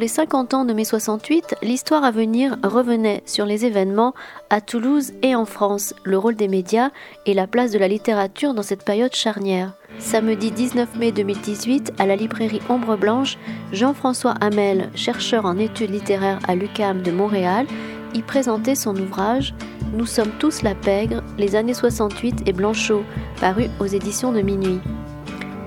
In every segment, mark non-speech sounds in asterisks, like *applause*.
les 50 ans de mai 68, l'histoire à venir revenait sur les événements à Toulouse et en France, le rôle des médias et la place de la littérature dans cette période charnière. Samedi 19 mai 2018, à la librairie Ombre Blanche, Jean-François Hamel, chercheur en études littéraires à l'UCAM de Montréal, y présentait son ouvrage Nous sommes tous la pègre, les années 68 et Blanchot, paru aux éditions de Minuit.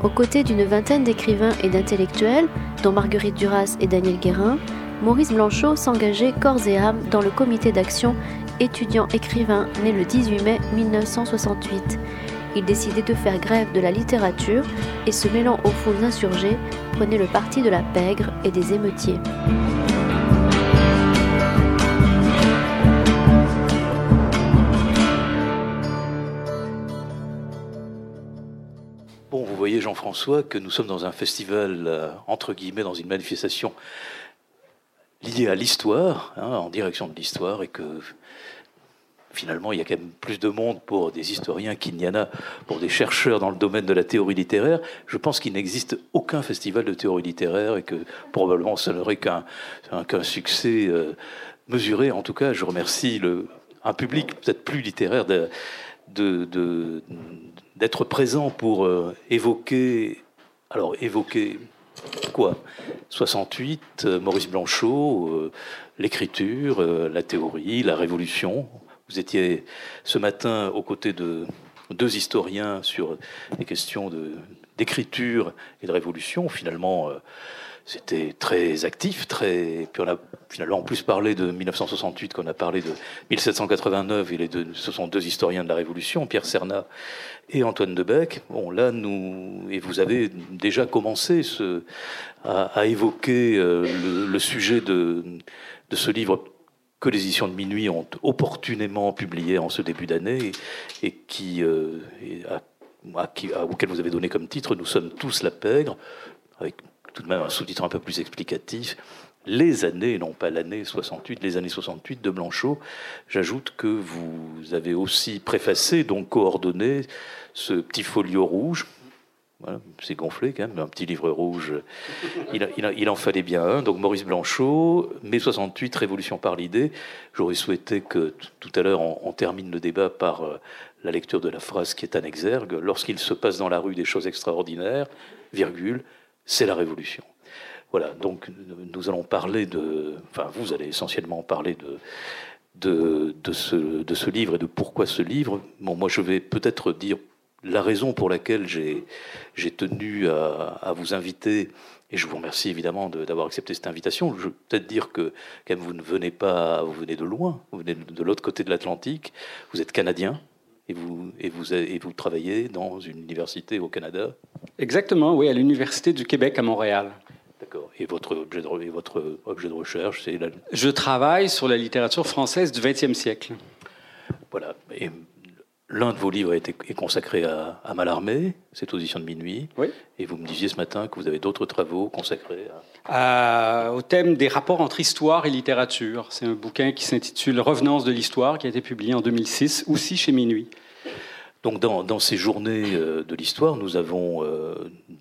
Aux côtés d'une vingtaine d'écrivains et d'intellectuels, dont Marguerite Duras et Daniel Guérin, Maurice Blanchot s'engageait corps et âme dans le comité d'action étudiant-écrivain né le 18 mai 1968. Il décidait de faire grève de la littérature et se mêlant aux foules insurgées, prenait le parti de la pègre et des émeutiers. Jean-François, que nous sommes dans un festival, euh, entre guillemets, dans une manifestation liée à l'histoire, hein, en direction de l'histoire, et que finalement, il y a quand même plus de monde pour des historiens qu'il n'y en a pour des chercheurs dans le domaine de la théorie littéraire. Je pense qu'il n'existe aucun festival de théorie littéraire et que probablement ça n'aurait qu'un succès euh, mesuré. En tout cas, je remercie un public peut-être plus littéraire de, d'être présent pour euh, évoquer, alors évoquer quoi? 68, euh, Maurice Blanchot, euh, l'écriture, la théorie, la révolution. Vous étiez ce matin aux côtés de deux historiens sur des questions d'écriture et de révolution. Finalement, c'était très actif, très. Puis on a finalement plus parlé de 1968 qu'on a parlé de 1789. Et les deux, ce sont deux historiens de la Révolution, Pierre Cernat et Antoine Debec. Bon, là, nous et vous avez déjà commencé à, évoquer euh, le, sujet de, ce livre que les éditions de Minuit ont opportunément publié en ce début d'année et, qui, euh, auquel vous avez donné comme titre Nous sommes tous la pègre, avec tout de même un sous-titre un peu plus explicatif, les années, non pas l'année 68, les années 68 de Blanchot. J'ajoute que vous avez aussi préfacé, donc coordonné, ce petit folio rouge. C'est gonflé quand même, un petit livre rouge. Il, en fallait bien un. Donc Maurice Blanchot, mai 68, Révolution par l'idée. J'aurais souhaité que tout à l'heure on, termine le débat par euh, la lecture de la phrase qui est un exergue. Lorsqu'il se passe dans la rue des choses extraordinaires, virgule, c'est la révolution. Voilà, donc nous allons parler de. Enfin, vous allez essentiellement parler de, de, de, ce, de ce livre et de pourquoi ce livre. Bon, moi, je vais peut-être dire la raison pour laquelle j'ai tenu à, à, vous inviter, et je vous remercie évidemment d'avoir accepté cette invitation. Je veux peut-être dire que quand vous ne venez pas, vous venez de loin, vous venez de l'autre côté de l'Atlantique, vous êtes canadien, et vous, et, vous, et vous travaillez dans une université au Canada Exactement, oui, à l'Université du Québec à Montréal. D'accord. Et votre objet de, votre objet de recherche, c'est la... Je travaille sur la littérature française du XXe siècle. Voilà. Et l'un de vos livres est, est consacré à, à Malarmé, cette audition de minuit. Oui. Et vous me disiez ce matin que vous avez d'autres travaux consacrés à... au thème des rapports entre histoire et littérature. C'est un bouquin qui s'intitule Revenance de l'histoire, qui a été publié en 2006, aussi chez Minuit. Donc dans, ces journées euh, de l'histoire, nous avons euh,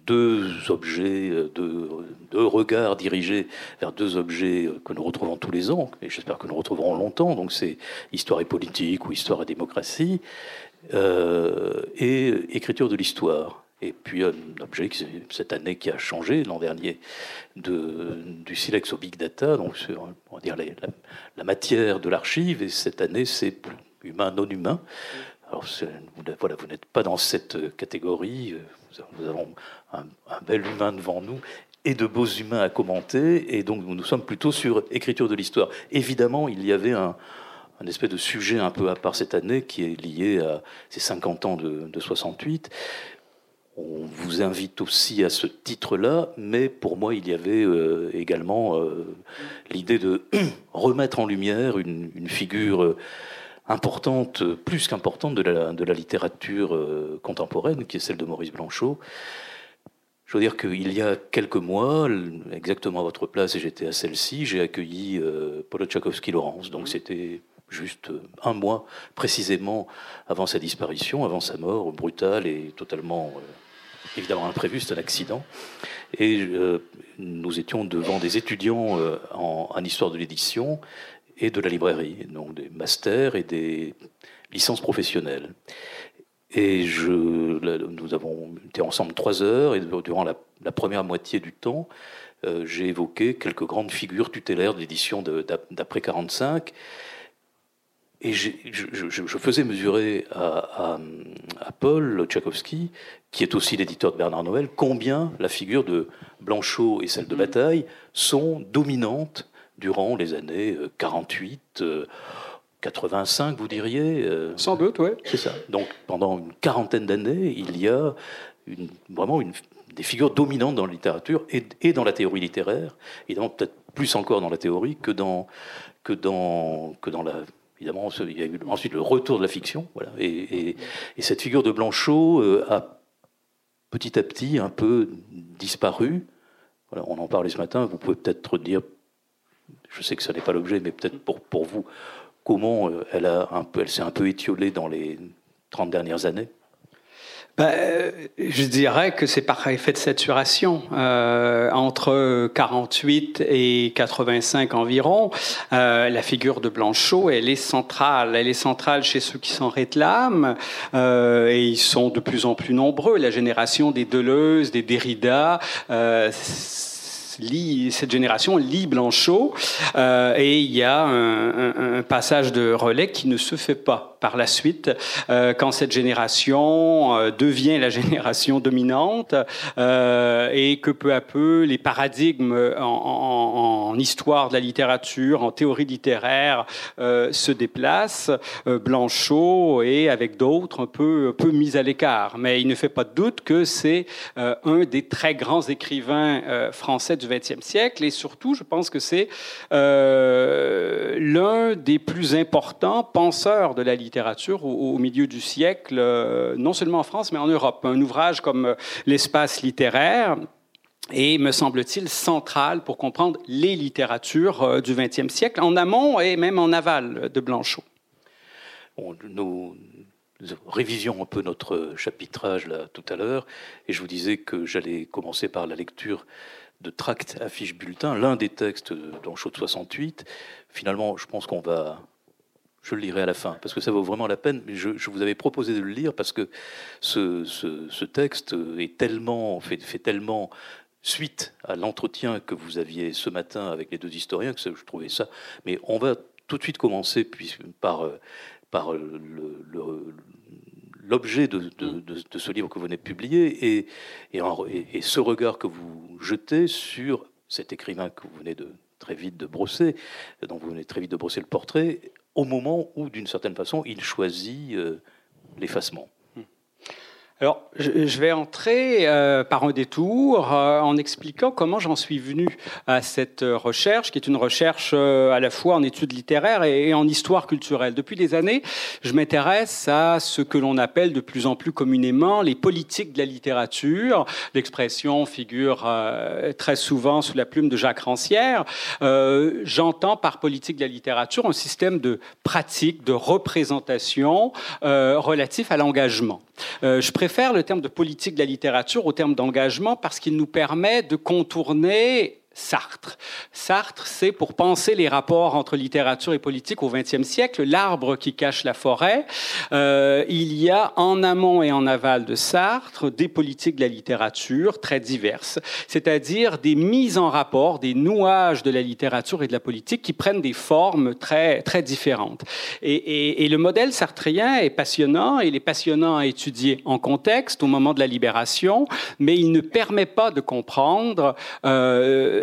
deux objets, euh, deux, regards dirigés vers deux objets que nous retrouvons tous les ans, et j'espère que nous retrouverons longtemps. Donc c'est histoire et politique ou histoire et démocratie, et écriture de l'histoire. Et puis un objet qui, cette année qui a changé l'an dernier de, du silex au big data, donc on va dire la, la matière de l'archive, et cette année c'est humain non humain. Alors, voilà, vous n'êtes pas dans cette catégorie. Nous avons un, bel humain devant nous et de beaux humains à commenter. Et donc, nous sommes plutôt sur écriture de l'histoire. Évidemment, il y avait un, espèce de sujet un peu à part cette année qui est lié à ces 50 ans de, 68. On vous invite aussi à ce titre-là, mais pour moi, il y avait euh, également euh, l'idée de *clears throat* remettre en lumière une figure importante, plus qu'importante de la, de la littérature euh, contemporaine, qui est celle de Maurice Blanchot. Je veux dire qu'il y a quelques mois, exactement à votre place, et j'étais à celle-ci, j'ai accueilli euh, Paulo Tchaikovsky-Laurence. Donc c'était juste un mois précisément avant sa disparition, avant sa mort brutale et totalement euh, évidemment imprévu, c'est un accident. Et nous étions devant des étudiants en, en, histoire de l'édition et de la librairie, donc des masters et des licences professionnelles. Et je, nous avons été ensemble trois heures, et durant la, première moitié du temps, euh, j'ai évoqué quelques grandes figures tutélaires de l'édition d'après 45. Et je, je, faisais mesurer à, à, Paul Tchaikovsky, qui est aussi l'éditeur de Bernard Noël, combien la figure de Blanchot et celle de Bataille sont dominantes durant les années 48. 85, vous diriez euh, Sans doute, oui. C'est ça. Donc pendant une quarantaine d'années, il y a une, vraiment une, des figures dominantes dans la littérature et, et dans la théorie littéraire, évidemment peut-être plus encore dans la théorie que dans, que dans, que dans la... Évidemment, il y a eu ensuite le retour de la fiction, voilà, et, et, cette figure de Blanchot euh, a petit à petit un peu disparu. Voilà, on en parlait ce matin, vous pouvez peut-être dire, je sais que ce n'est pas l'objet, mais peut-être pour, pour vous, comment euh, elle, a elle s'est un peu étiolée dans les 30 dernières années? Ben, je dirais que c'est par effet de saturation. Euh, entre 48 et 85 environ, euh, la figure de Blanchot, elle est centrale. Elle est centrale chez ceux qui s'en réclament, euh, et ils sont de plus en plus nombreux. La génération des Deleuze, des Derrida, cette génération lit Blanchot, euh, et il y a un, passage de relais qui ne se fait pas par la suite, euh, quand cette génération euh, devient la génération dominante et que peu à peu les paradigmes en, histoire de la littérature, en théorie littéraire se déplacent, Blanchot est avec d'autres un peu, peu mis à l'écart. Mais il ne fait pas de doute que c'est un des très grands écrivains français du XXe siècle et surtout, je pense que c'est euh, l'un des plus importants penseurs de la littérature au, milieu du siècle, euh, non seulement en France, mais en Europe. Un ouvrage comme euh, L'espace littéraire est, me semble-t-il, central pour comprendre les littératures du XXe siècle, en amont et même en aval de Blanchot. nous, révisions un peu notre chapitrage là tout à l'heure, et je vous disais que j'allais commencer par la lecture de tract affiche bulletin, l'un des textes d'Anchaud de 68. Finalement, je pense qu'on va. Je le lirai à la fin, parce que ça vaut vraiment la peine. Je, vous avais proposé de le lire parce que ce, texte fait, tellement suite à l'entretien que vous aviez ce matin avec les deux historiens que je trouvais ça. Mais on va tout de suite commencer par, l'objet de, ce livre que vous venez de publier et, et, ce regard que vous jetez sur cet écrivain que vous venez de très vite de brosser, dont vous venez très vite de brosser le portrait, au moment où, d'une certaine façon, il choisit euh, l'effacement. Alors, je vais entrer euh, par un détour euh, en expliquant comment j'en suis venu à cette recherche, qui est une recherche euh, à la fois en études littéraires et, en histoire culturelle. Depuis des années, je m'intéresse à ce que l'on appelle de plus en plus communément les politiques de la littérature. L'expression figure très souvent sous la plume de Jacques Rancière. J'entends par politique de la littérature un système de pratique, de représentation relatif à l'engagement. Je préfère le terme de politique de la littérature au terme d'engagement parce qu'il nous permet de contourner Sartre. Sartre, c'est pour penser les rapports entre littérature et politique au XXe siècle, l'arbre qui cache la forêt. Euh, il y a en amont et en aval de Sartre des politiques de la littérature très diverses, c'est-à-dire des mises en rapport, des nouages de la littérature et de la politique qui prennent des formes très, très différentes. Et, le modèle sartrien est passionnant, il est passionnant à étudier en contexte au moment de la libération, mais il ne permet pas de comprendre euh,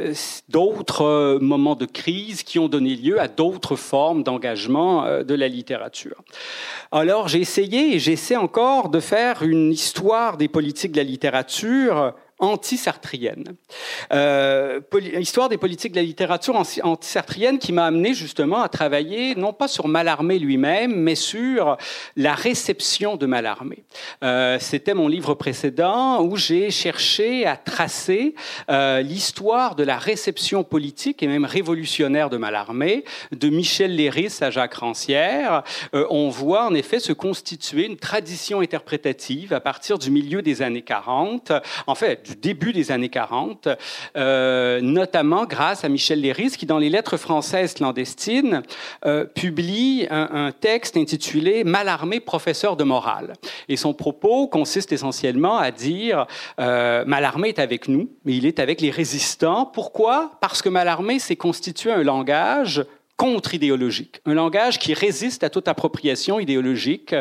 d'autres euh, moments de crise qui ont donné lieu à d'autres formes d'engagement euh, de la littérature. Alors j'ai essayé et j'essaie encore de faire une histoire des politiques de la littérature anti-sartrienne. Euh, histoire des politiques de la littérature anti-sartrienne qui m'a amené justement à travailler non pas sur Mallarmé lui-même, mais sur la réception de Mallarmé. Euh, C'était mon livre précédent où j'ai cherché à tracer euh, l'histoire de la réception politique et même révolutionnaire de Mallarmé, de Michel Léris à Jacques Rancière. Euh, on voit en effet se constituer une tradition interprétative à partir du milieu des années 40, en fait début des années 40, euh, notamment grâce à Michel Léris, qui, dans les lettres françaises clandestines, euh, publie un, texte intitulé Malarmé, professeur de morale. Et son propos consiste essentiellement à dire euh, Malarmé est avec nous, mais il est avec les résistants. Pourquoi? Parce que Malarmé s'est constitué un langage contre-idéologique, un langage qui résiste à toute appropriation idéologique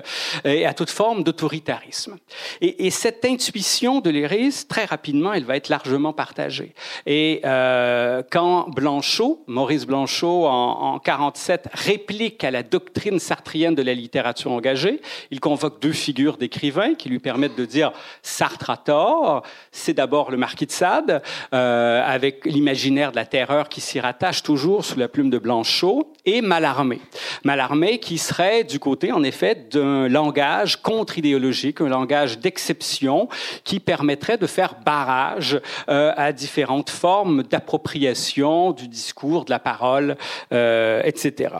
et à toute forme d'autoritarisme. Et, cette intuition de Léris, très rapidement, elle va être largement partagée. Et euh, quand Blanchot, Maurice Blanchot, en, en 47, réplique à la doctrine sartrienne de la littérature engagée, il convoque deux figures d'écrivains qui lui permettent de dire Sartre a tort. C'est d'abord le marquis de Sade, euh, avec l'imaginaire de la terreur qui s'y rattache toujours sous la plume de Blanchot et Mallarmé. Mallarmé qui serait du côté, en effet, d'un langage contre-idéologique, un langage d'exception qui permettrait de faire barrage euh, à différentes formes d'appropriation du discours, de la parole, euh, etc.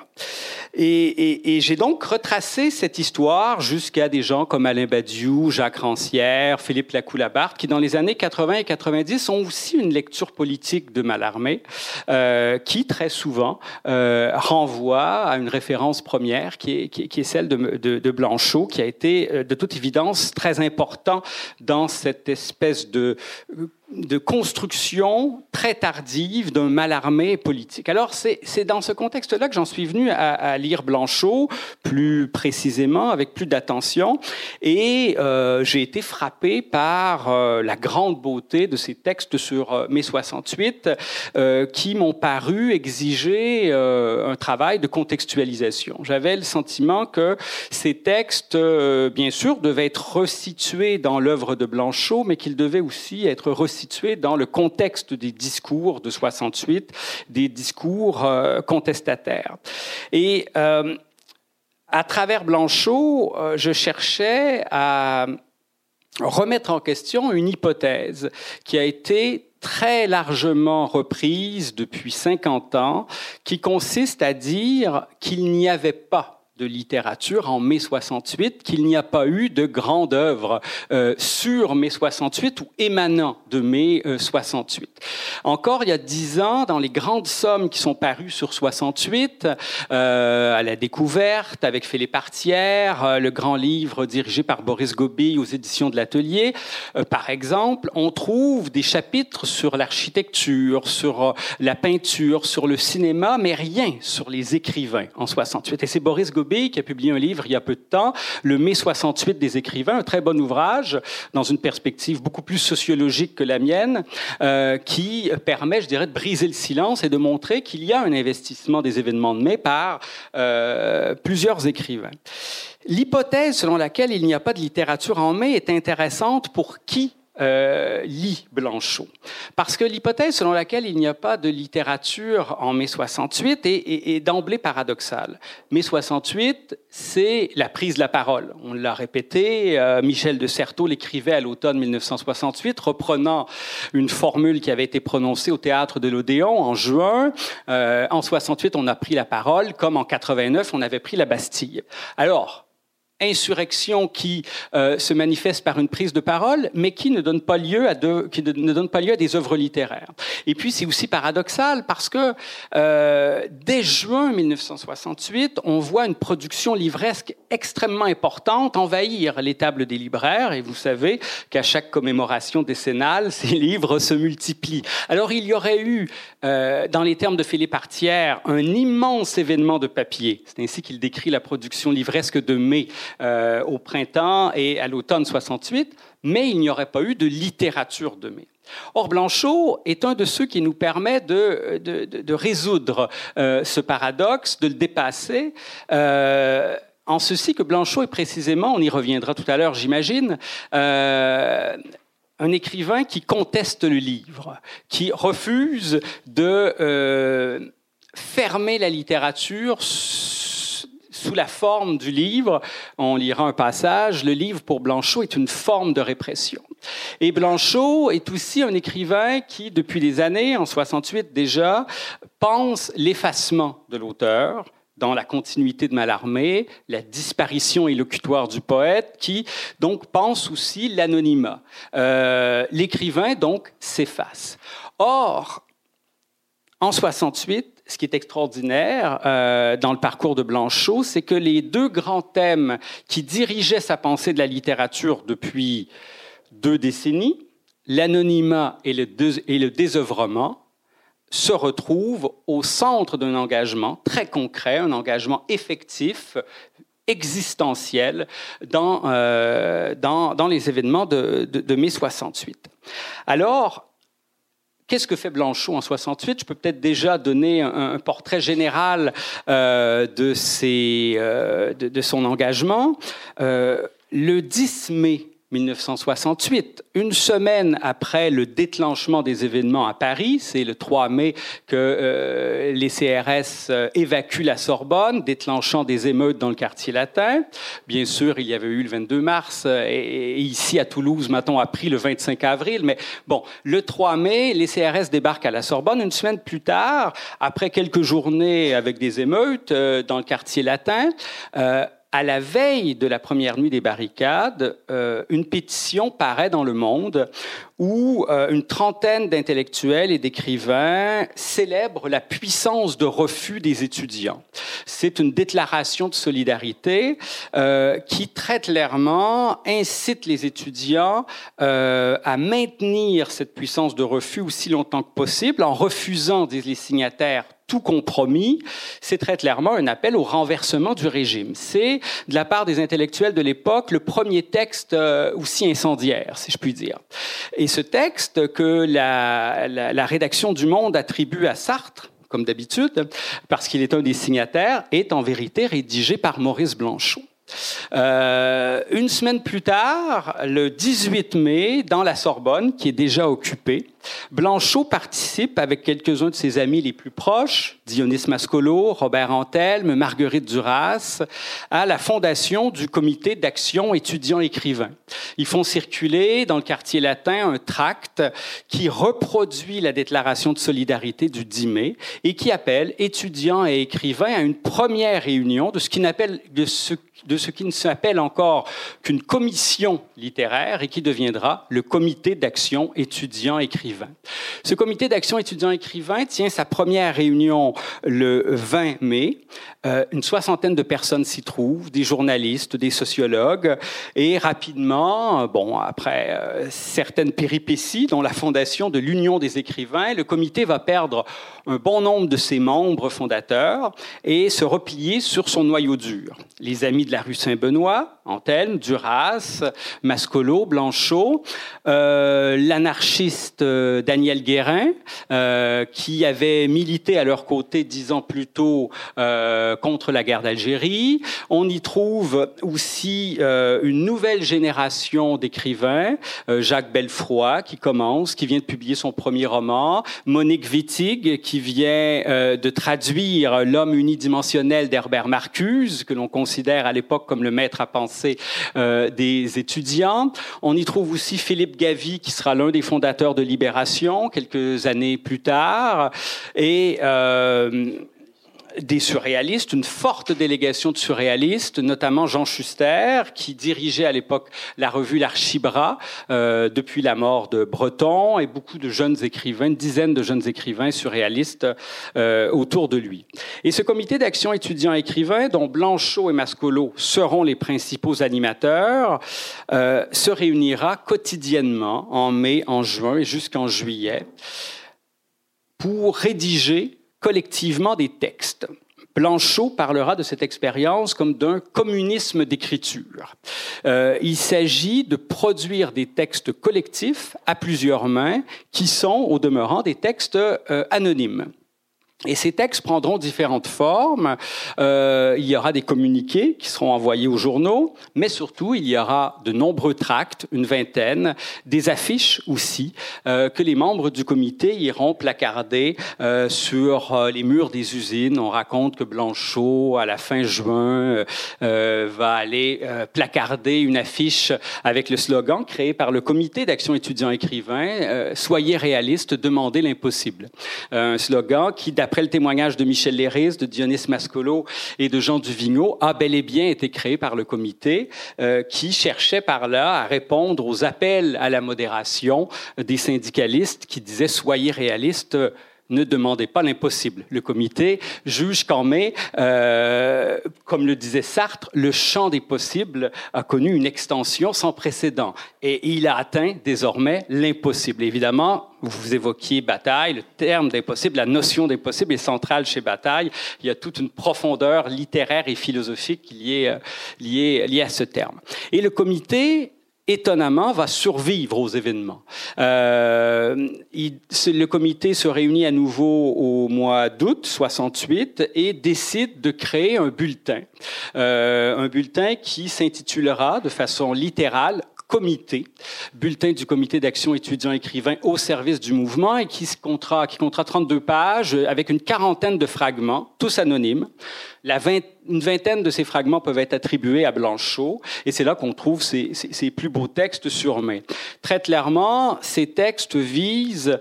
Et, j'ai donc retracé cette histoire jusqu'à des gens comme Alain Badiou, Jacques Rancière, Philippe Lacoue-Labarthe, qui dans les années 80 et 90 ont aussi une lecture politique de Mallarmé, euh, qui très souvent euh, renvoie à une référence première qui est, qui est, celle de, de, de, Blanchot, qui a été euh, de toute évidence très important dans cette espèce de de construction très tardive d'un Malarmé politique. Alors c'est dans ce contexte-là que j'en suis venu à, lire Blanchot plus précisément, avec plus d'attention, et euh, j'ai été frappé par euh, la grande beauté de ces textes sur euh, mai 68 euh, qui m'ont paru exiger un travail de contextualisation. J'avais le sentiment que ces textes, bien sûr, devaient être resitués dans l'œuvre de Blanchot, mais qu'ils devaient aussi être resitués dans le contexte des discours de 68, des discours euh, contestataires. Et euh, à travers Blanchot, euh, je cherchais à remettre en question une hypothèse qui a été très largement reprise depuis 50 ans, qui consiste à dire qu'il n'y avait pas de littérature en mai 68 qu'il n'y a pas eu de grande œuvre euh, sur mai 68 ou émanant de mai 68. Euh, Encore il y a dix ans, dans les grandes sommes qui sont parues sur 68, euh, à la découverte avec Philippe Artière, euh, le grand livre dirigé par Boris Gobi aux éditions de l'Atelier, par exemple, on trouve des chapitres sur l'architecture, sur la peinture, sur le cinéma, mais rien sur les écrivains en 68. Et c'est Boris Qui a publié un livre il y a peu de temps, Le mai 68 des écrivains, un très bon ouvrage dans une perspective beaucoup plus sociologique que la mienne, euh, qui permet, je dirais, de briser le silence et de montrer qu'il y a un investissement des événements de mai par euh, plusieurs écrivains. L'hypothèse selon laquelle il n'y a pas de littérature en mai est intéressante pour qui euh, lit Blanchot. Parce que l'hypothèse selon laquelle il n'y a pas de littérature en mai 68 est, d'emblée paradoxale. Mai 68, c'est la prise de la parole. On l'a répété, euh, Michel de Certeau l'écrivait à l'automne 1968, reprenant une formule qui avait été prononcée au théâtre de l'Odéon en juin. Euh, en 68, on a pris la parole, comme en 89, on avait pris la Bastille. Alors, insurrection qui euh, se manifeste par une prise de parole, mais qui ne donne pas lieu à de, qui ne donne pas lieu à des œuvres littéraires. Et puis c'est aussi paradoxal parce que euh, dès juin 1968, on voit une production livresque extrêmement importante envahir les tables des libraires, et vous savez qu'à chaque commémoration décennale, *laughs* ces livres se multiplient. Alors il y aurait eu, euh, dans les termes de Philippe Artière, un immense événement de papier. C'est ainsi qu'il décrit la production livresque de mai euh, au printemps et à l'automne 68, mais il n'y aurait pas eu de littérature de mai. Or, Blanchot est un de ceux qui nous permet de, résoudre euh, ce paradoxe, de le dépasser. Euh, en ceci que Blanchot est précisément, on y reviendra tout à l'heure, j'imagine, un écrivain qui conteste le livre, qui refuse de fermer la littérature sous la forme du livre. On lira un passage. Le livre pour Blanchot est une forme de répression. Et Blanchot est aussi un écrivain qui, depuis des années, en 68 déjà, pense l'effacement de l'auteur dans la continuité de Mallarmé, la disparition élocutoire du poète, qui donc pense aussi l'anonymat. Euh, l'écrivain donc s'efface. Or, en 68, ce qui est extraordinaire euh, dans le parcours de Blanchot, c'est que les deux grands thèmes qui dirigeaient sa pensée de la littérature depuis deux décennies, l'anonymat et le, désœuvrement, se retrouvent au centre d'un engagement très concret, un engagement effectif, existentiel dans, euh, les événements de mai 68. Alors, Qu'est-ce que fait Blanchot en 68 Je peux peut-être déjà donner un, portrait général euh, de, ses, euh, de, de, son engagement. Euh, le 10 mai 1968, une semaine après le déclenchement des événements à Paris, c'est le 3 mai que euh, les CRS euh, évacuent la Sorbonne, déclenchant des émeutes dans le quartier latin. Bien sûr, il y avait eu le 22 mars euh, et, ici à Toulouse, maintenant, appris le 25 avril. Mais bon, le 3 mai, les CRS débarquent à la Sorbonne. Une semaine plus tard, après quelques journées avec des émeutes euh, dans le quartier latin, à la veille de la première nuit des barricades, euh, une pétition paraît dans le monde où euh, une trentaine d'intellectuels et d'écrivains célèbrent la puissance de refus des étudiants. C'est une déclaration de solidarité euh, qui très clairement incite les étudiants à maintenir cette puissance de refus aussi longtemps que possible en refusant, disent les signataires, tout compromis, c'est très clairement un appel au renversement du régime. C'est, de la part des intellectuels de l'époque, le premier texte euh, aussi incendiaire, si je puis dire. Et ce texte que la, la, la rédaction du Monde attribue à Sartre, comme d'habitude, parce qu'il est un des signataires, est en vérité rédigé par Maurice Blanchot. Euh, une semaine plus tard, le 18 mai, dans la Sorbonne, qui est déjà occupée, Blanchot participe avec quelques-uns de ses amis les plus proches, Dionys Mascolo, Robert Antelme, Marguerite Duras, à la fondation du comité d'action étudiants-écrivains. Ils font circuler dans le quartier latin un tract qui reproduit la déclaration de solidarité du 10 mai et qui appelle étudiants et écrivains à une première réunion de ce qui, de ce, de ce qui ne s'appelle encore qu'une commission littéraire et qui deviendra le comité d'action étudiants-écrivains ce comité d'action étudiant-écrivain tient sa première réunion le 20 mai. Euh, une soixantaine de personnes s'y trouvent, des journalistes, des sociologues, et rapidement, bon, après euh, certaines péripéties, dont la fondation de l'Union des écrivains, le comité va perdre un bon nombre de ses membres fondateurs et se replier sur son noyau dur. Les amis de la rue Saint-Benoît, Antelme, Duras, Mascolo, Blanchot, euh, l'anarchiste euh, Daniel Guérin, euh, qui avait milité à leur côté dix ans plus tôt contre la guerre d'Algérie. On y trouve aussi une nouvelle génération d'écrivains, Jacques Belfroy, qui commence, qui vient de publier son premier roman, Monique Wittig, qui vient de traduire L'homme unidimensionnel d'Herbert Marcuse, que l'on considère à l'époque comme le maître à penser des étudiants. On y trouve aussi Philippe Gavy, qui sera l'un des fondateurs de Libération quelques années plus tard. Et euh, des surréalistes, une forte délégation de surréalistes, notamment Jean Schuster, qui dirigeait à l'époque la revue L'Archibra euh, depuis la mort de Breton, et beaucoup de jeunes écrivains, une dizaine de jeunes écrivains surréalistes euh, autour de lui. Et ce comité d'action étudiants-écrivains, dont Blanchot et Mascolo seront les principaux animateurs, euh, se réunira quotidiennement en mai, en juin et jusqu'en juillet pour rédiger collectivement des textes. Blanchot parlera de cette expérience comme d'un communisme d'écriture. Euh, il s'agit de produire des textes collectifs à plusieurs mains qui sont, au demeurant, des textes euh, anonymes. Et ces textes prendront différentes formes. Euh, il y aura des communiqués qui seront envoyés aux journaux, mais surtout il y aura de nombreux tracts, une vingtaine, des affiches aussi euh, que les membres du comité iront placarder euh, sur euh, les murs des usines. On raconte que Blanchot, à la fin juin, euh, va aller euh, placarder une affiche avec le slogan créé par le comité d'action étudiant écrivain "Soyez réaliste, demandez l'impossible". un slogan qui après le témoignage de Michel Léris, de Dionys Mascolo et de Jean Duvigneau, a bel et bien été créé par le comité euh, qui cherchait par là à répondre aux appels à la modération des syndicalistes qui disaient soyez réalistes ne demandez pas l'impossible. Le comité juge qu'en mai, euh, comme le disait Sartre, le champ des possibles a connu une extension sans précédent et il a atteint désormais l'impossible. Évidemment, vous évoquiez Bataille, le terme d'impossible, la notion d'impossible est centrale chez Bataille. Il y a toute une profondeur littéraire et philosophique euh, liée, liée à ce terme. Et le comité étonnamment, va survivre aux événements. Euh, le comité se réunit à nouveau au mois d'août 68 et décide de créer un bulletin, euh, un bulletin qui s'intitulera de façon littérale comité, bulletin du comité d'action étudiant écrivain au service du mouvement et qui, comptera, qui comptera 32 pages avec une quarantaine de fragments, tous anonymes. Une vingtaine de ces fragments peuvent être attribués à Blanchot et c'est là qu'on trouve ces, ces plus beaux textes sur main. Très clairement, ces textes visent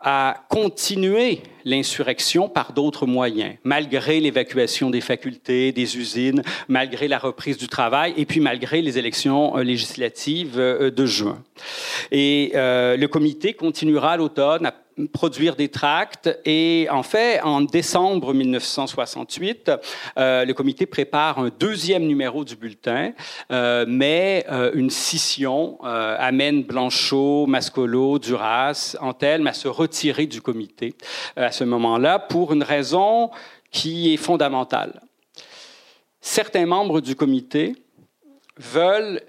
à continuer l'insurrection par d'autres moyens, malgré l'évacuation des facultés, des usines, malgré la reprise du travail et puis malgré les élections euh, législatives euh, de juin. Et euh, le comité continuera à l'automne à produire des tracts. Et en fait, en décembre 1968, euh, le comité prépare un deuxième numéro du bulletin, mais une scission amène Blanchot, Mascolo, Duras, Antelme à se retirer du comité ce moment-là pour une raison qui est fondamentale. Certains membres du comité veulent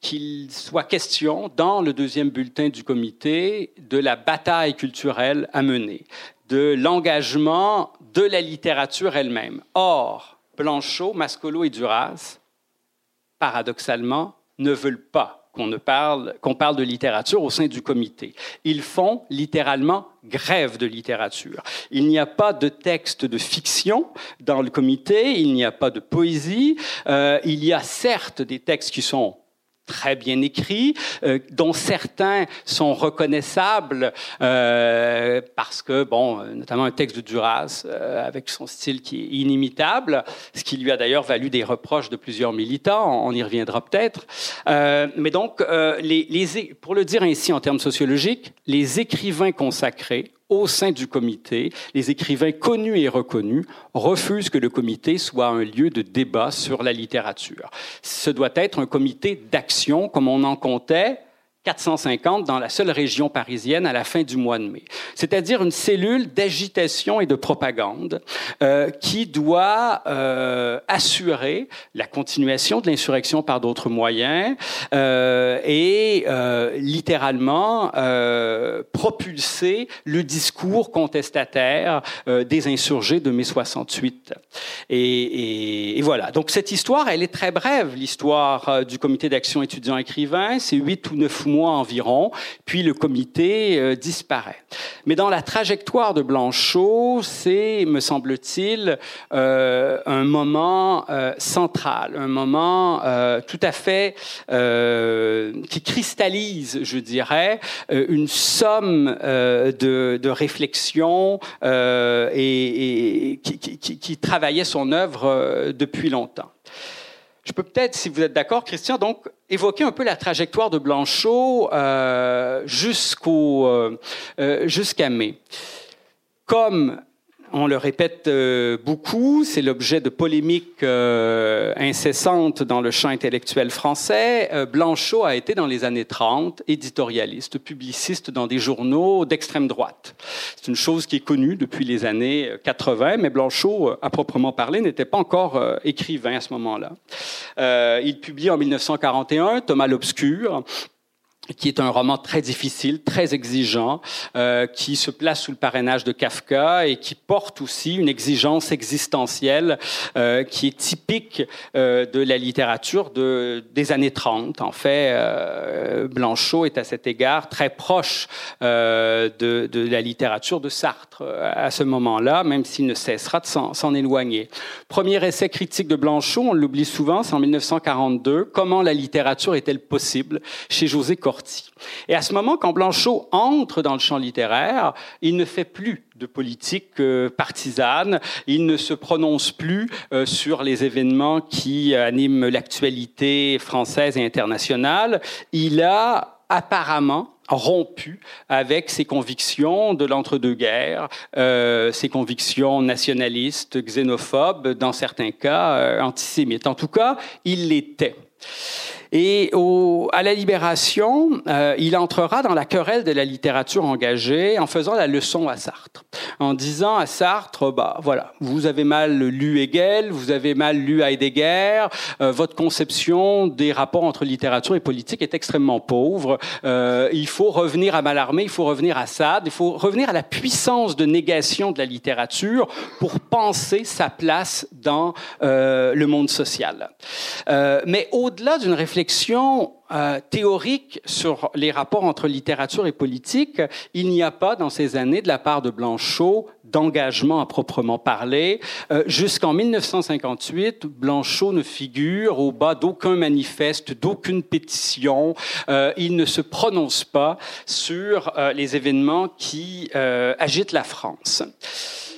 qu'il soit question dans le deuxième bulletin du comité de la bataille culturelle à mener, de l'engagement de la littérature elle-même. Or, Blanchot, Mascolo et Duras, paradoxalement, ne veulent pas qu'on parle, parle de littérature au sein du comité. Ils font littéralement grève de littérature. Il n'y a pas de texte de fiction dans le comité, il n'y a pas de poésie, euh, il y a certes des textes qui sont très bien écrits, euh, dont certains sont reconnaissables euh, parce que, bon, notamment un texte de Duras euh, avec son style qui est inimitable, ce qui lui a d'ailleurs valu des reproches de plusieurs militants, on y reviendra peut-être. Euh, mais donc, euh, les, les, pour le dire ainsi en termes sociologiques, les écrivains consacrés au sein du comité, les écrivains connus et reconnus refusent que le comité soit un lieu de débat sur la littérature. Ce doit être un comité d'action comme on en comptait 450 dans la seule région parisienne à la fin du mois de mai. C'est-à-dire une cellule d'agitation et de propagande euh, qui doit euh, assurer la continuation de l'insurrection par d'autres moyens euh, et littéralement propulser le discours contestataire des insurgés de mai 68. Et, et, et, voilà. Donc cette histoire, elle est très brève, l'histoire du comité d'action étudiant-écrivain. C'est huit ou neuf mois mois environ, puis le comité euh, disparaît. Mais dans la trajectoire de Blanchot, c'est, me semble-t-il, euh, un moment euh, central, un moment tout à fait qui cristallise, je dirais, une somme de, réflexions et, qui, qui, travaillait son œuvre depuis longtemps. Je peux peut-être, si vous êtes d'accord, Christian, donc évoquer un peu la trajectoire de Blanchot euh, jusqu'au euh, euh, jusqu'à mai. Comme on le répète euh, beaucoup, c'est l'objet de polémiques euh, incessantes dans le champ intellectuel français. Euh, Blanchot a été dans les années 30 éditorialiste, publiciste dans des journaux d'extrême droite. C'est une chose qui est connue depuis les années 80, mais Blanchot, à proprement parler, n'était pas encore écrivain à ce moment-là. il publie en 1941 Thomas l'Obscur, qui est un roman très difficile, très exigeant, euh, qui se place sous le parrainage de Kafka et qui porte aussi une exigence existentielle euh, qui est typique euh, de la littérature de, des années 30. En fait, euh, Blanchot est à cet égard très proche euh, de, de, la littérature de Sartre euh, à ce moment-là, même s'il ne cessera de s'en éloigner. Premier essai critique de Blanchot, on l'oublie souvent, c'est en 1942. Comment la littérature est-elle possible chez José Et à ce moment, quand Blanchot entre dans le champ littéraire, il ne fait plus de politique euh, partisane, il ne se prononce plus euh, sur les événements qui animent l'actualité française et internationale. Il a apparemment rompu avec ses convictions de l'entre-deux-guerres, euh, ses convictions nationalistes, xénophobes, dans certains cas euh, antisémites. En tout cas, il l'était. Et au, à la Libération, euh, il entrera dans la querelle de la littérature engagée en faisant la leçon à Sartre, en disant à Sartre, bah voilà, vous avez mal lu Hegel, vous avez mal lu Heidegger, euh, votre conception des rapports entre littérature et politique est extrêmement pauvre. Euh, il faut revenir à Mallarmé, il faut revenir à Sade, il faut revenir à la puissance de négation de la littérature pour penser sa place dans euh, le monde social. Euh, mais au-delà d'une réflexion réflexion euh, théorique sur les rapports entre littérature et politique, il n'y a pas dans ces années de la part de Blanchot d'engagement à proprement parler. Euh, Jusqu'en 1958, Blanchot ne figure au bas d'aucun manifeste, d'aucune pétition. Euh, il ne se prononce pas sur les événements qui agitent la France.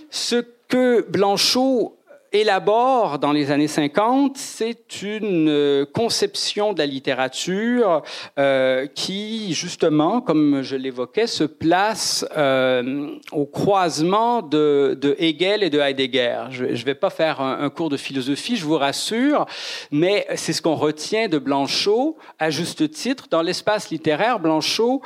Ce que Blanchot élabore dans les années 50, c'est une euh, conception de la littérature euh, qui, justement, comme je l'évoquais, se place euh, au croisement de, de, Hegel et de Heidegger. Je ne vais pas faire un, un, cours de philosophie, je vous rassure, mais c'est ce qu'on retient de Blanchot, à juste titre. Dans l'espace littéraire, Blanchot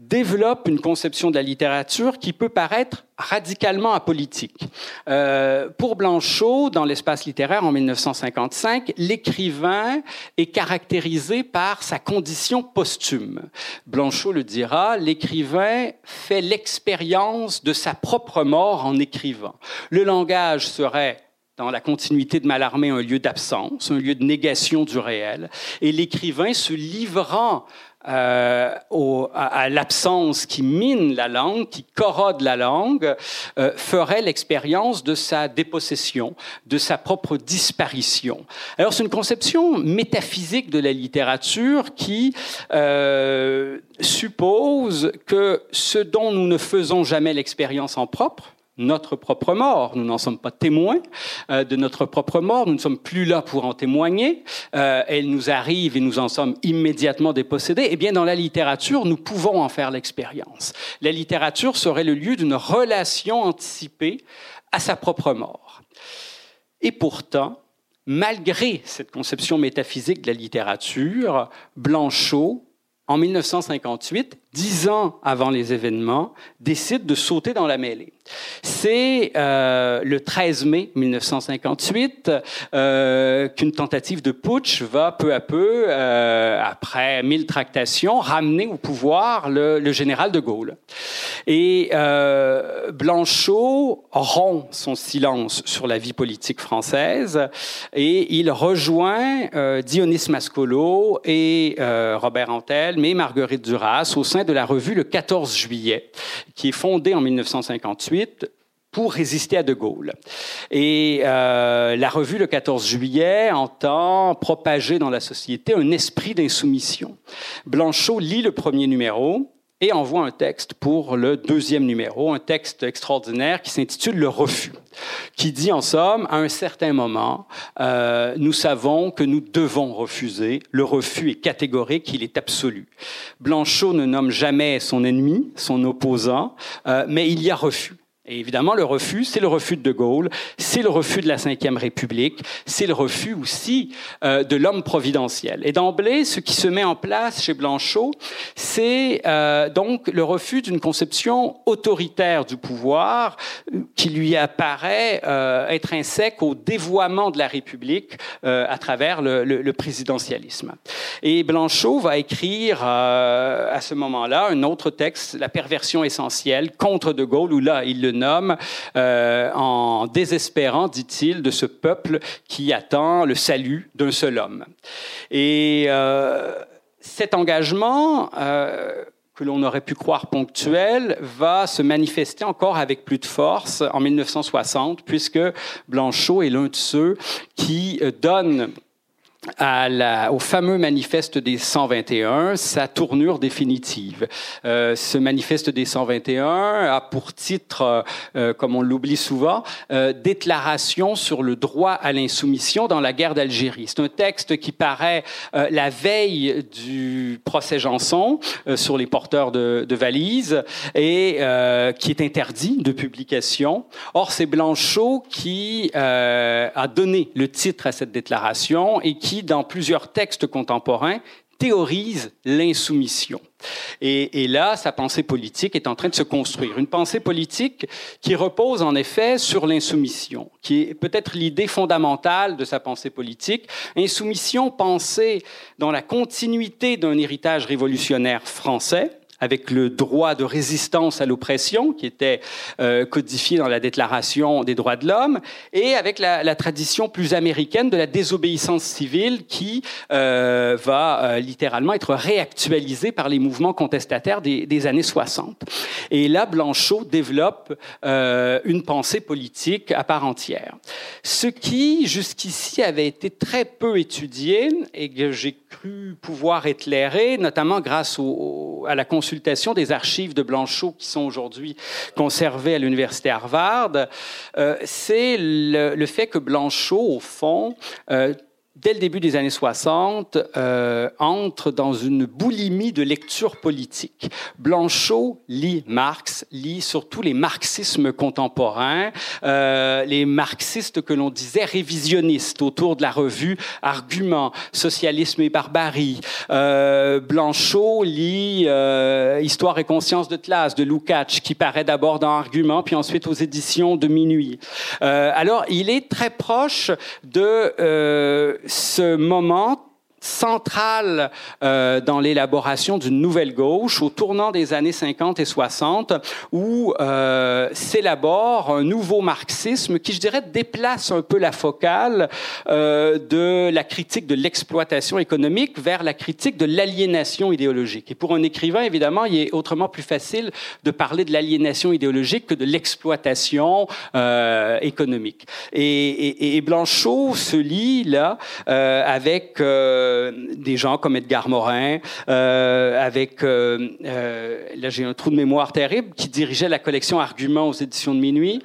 développe une conception de la littérature qui peut paraître radicalement apolitique. Euh, pour Blanchot, dans l'espace littéraire en 1955, l'écrivain est caractérisé par sa condition posthume. Blanchot le dira, l'écrivain fait l'expérience de sa propre mort en écrivant. Le langage serait dans la continuité de Mallarmé, un lieu d'absence, un lieu de négation du réel, et l'écrivain se livrant euh, au, à, à l'absence qui mine la langue, qui corrode la langue, euh, ferait l'expérience de sa dépossession, de sa propre disparition. Alors c'est une conception métaphysique de la littérature qui euh, suppose que ce dont nous ne faisons jamais l'expérience en propre, notre propre mort. Nous n'en sommes pas témoins euh, de notre propre mort. Nous ne sommes plus là pour en témoigner. Euh, elle nous arrive et nous en sommes immédiatement dépossédés. Eh bien, dans la littérature, nous pouvons en faire l'expérience. La littérature serait le lieu d'une relation anticipée à sa propre mort. Et pourtant, malgré cette conception métaphysique de la littérature, Blanchot, en 1958, dix ans avant les événements, décide de sauter dans la mêlée. C'est euh, le 13 mai 1958 euh, qu'une tentative de putsch va peu à peu, euh, après mille tractations, ramener au pouvoir le, général de Gaulle. Et Blanchot rompt son silence sur la vie politique française et il rejoint Dionys Mascolo et Robert Antel, mais Marguerite Duras au sein de la revue Le 14 juillet, qui est fondée en 1958 pour résister à De Gaulle. Et euh, la revue Le 14 juillet entend propager dans la société un esprit d'insoumission. Blanchot lit le premier numéro et envoie un texte pour le deuxième numéro, un texte extraordinaire qui s'intitule Le refus, qui dit en somme, à un certain moment, euh, nous savons que nous devons refuser, le refus est catégorique, il est absolu. Blanchot ne nomme jamais son ennemi, son opposant, euh, mais il y a refus. Et évidemment, le refus, c'est le refus de De Gaulle, c'est le refus de la Ve République, c'est le refus aussi euh, de l'homme providentiel. Et d'emblée, ce qui se met en place chez Blanchot, c'est euh, donc le refus d'une conception autoritaire du pouvoir qui lui apparaît euh, intrinsèque au dévoiement de la République euh, à travers le, le, présidentialisme. Et Blanchot va écrire euh, à ce moment-là un autre texte, La perversion essentielle, contre De Gaulle, où là, il le nomme euh, en désespérant, dit-il, de ce peuple qui attend le salut d'un seul homme. Et euh, cet engagement euh, que l'on aurait pu croire ponctuel va se manifester encore avec plus de force en 1960, puisque Blanchot est l'un de ceux qui donne à la, au fameux manifeste des 121, sa tournure définitive. Euh, ce manifeste des 121 a pour titre, euh, comme on l'oublie souvent, euh, Déclaration sur le droit à l'insoumission dans la guerre d'Algérie. C'est un texte qui paraît euh, la veille du procès Janson euh, sur les porteurs de, de valises et euh, qui est interdit de publication. Or, c'est Blanchot qui a donné le titre à cette déclaration et qui qui, dans plusieurs textes contemporains, théorise l'insoumission. Et, et, là, sa pensée politique est en train de se construire. Une pensée politique qui repose en effet sur l'insoumission, qui est peut-être l'idée fondamentale de sa pensée politique. Insoumission pensée dans la continuité d'un héritage révolutionnaire français, avec le droit de résistance à l'oppression qui était euh, codifié dans la Déclaration des droits de l'homme, et avec la, la, tradition plus américaine de la désobéissance civile qui euh, va euh, littéralement être réactualisée par les mouvements contestataires des, des, années 60. Et là, Blanchot développe euh, une pensée politique à part entière. Ce qui, jusqu'ici, avait été très peu étudié et que j'ai cru pouvoir éclairer, notamment grâce au, à la consultation consultation des archives de Blanchot qui sont aujourd'hui conservées à l'université Harvard, euh, c'est le, le, fait que Blanchot, au fond, euh, dès le début des années 60, euh, entre dans une boulimie de lecture politique. Blanchot lit Marx, lit surtout les marxismes contemporains, euh, les marxistes que l'on disait révisionnistes autour de la revue Argument, Socialisme et Barbarie. Euh, Blanchot lit euh, Histoire et conscience de classe de Lukács, qui paraît d'abord dans Argument, puis ensuite aux éditions de Minuit. Euh, alors, il est très proche de ce moment centrale euh, dans l'élaboration d'une nouvelle gauche au tournant des années 50 et 60 où euh, s'élabore un nouveau marxisme qui, je dirais, déplace un peu la focale euh, de la critique de l'exploitation économique vers la critique de l'aliénation idéologique. Et pour un écrivain, évidemment, il est autrement plus facile de parler de l'aliénation idéologique que de l'exploitation euh, économique. Et, et, et, Blanchot se lit là euh, avec euh, des gens comme Edgar Morin, euh, avec, euh, euh, là j'ai un trou de mémoire terrible, qui dirigeait la collection Arguments aux éditions de Minuit.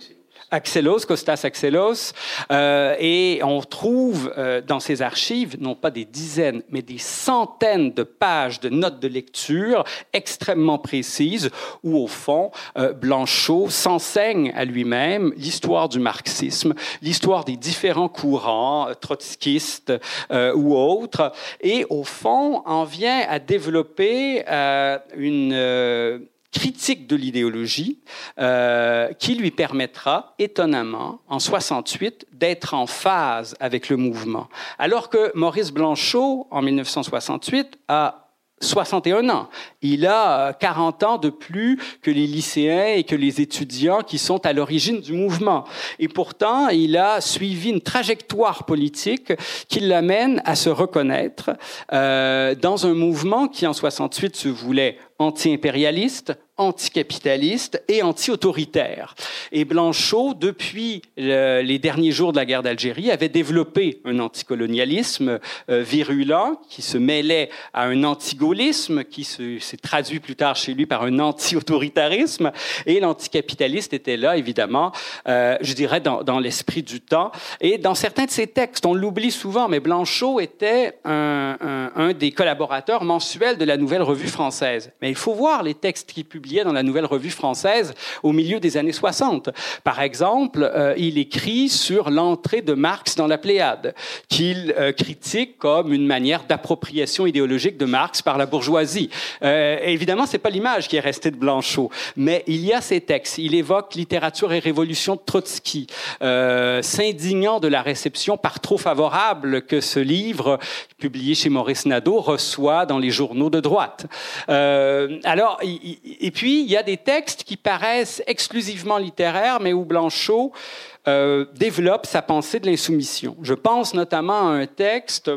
Axelos, Costas Axelos, euh, et on trouve euh, dans ces archives non pas des dizaines, mais des centaines de pages de notes de lecture extrêmement précises, où au fond, euh, Blanchot s'enseigne à lui-même l'histoire du marxisme, l'histoire des différents courants, euh, trotskistes euh, ou autres, et au fond en vient à développer euh, une critique de l'idéologie euh, qui lui permettra, étonnamment, en 68, d'être en phase avec le mouvement. Alors que Maurice Blanchot, en 1968, a 61 ans. Il a 40 ans de plus que les lycéens et que les étudiants qui sont à l'origine du mouvement. Et pourtant, il a suivi une trajectoire politique qui l'amène à se reconnaître euh, dans un mouvement qui, en 68, se voulait anti-impérialiste, anticapitaliste et anti-autoritaire. Et Blanchot, depuis le, les derniers jours de la guerre d'Algérie, avait développé un anticolonialisme euh, virulent qui se mêlait à un antigaullisme qui s'est traduit plus tard chez lui par un anti-autoritarisme. Et l'anticapitaliste était là, évidemment, euh, je dirais, dans, l'esprit du temps. Et dans certains de ses textes, on l'oublie souvent, mais Blanchot était un des collaborateurs mensuels de la Nouvelle Revue française. Il faut voir les textes qu'il publiait dans la Nouvelle Revue française au milieu des années 60. Par exemple, euh, il écrit sur l'entrée de Marx dans la Pléiade, qu'il euh, critique comme une manière d'appropriation idéologique de Marx par la bourgeoisie. Euh, évidemment, c'est pas l'image qui est restée de Blanchot, mais il y a ces textes. Il évoque littérature et révolution de Trotsky, s'indignant de la réception par trop favorable que ce livre, publié chez Maurice Nadeau, reçoit dans les journaux de droite. Euh, alors, et puis, il y a des textes qui paraissent exclusivement littéraires, mais où Blanchot euh, développe sa pensée de l'insoumission. Je pense notamment à un texte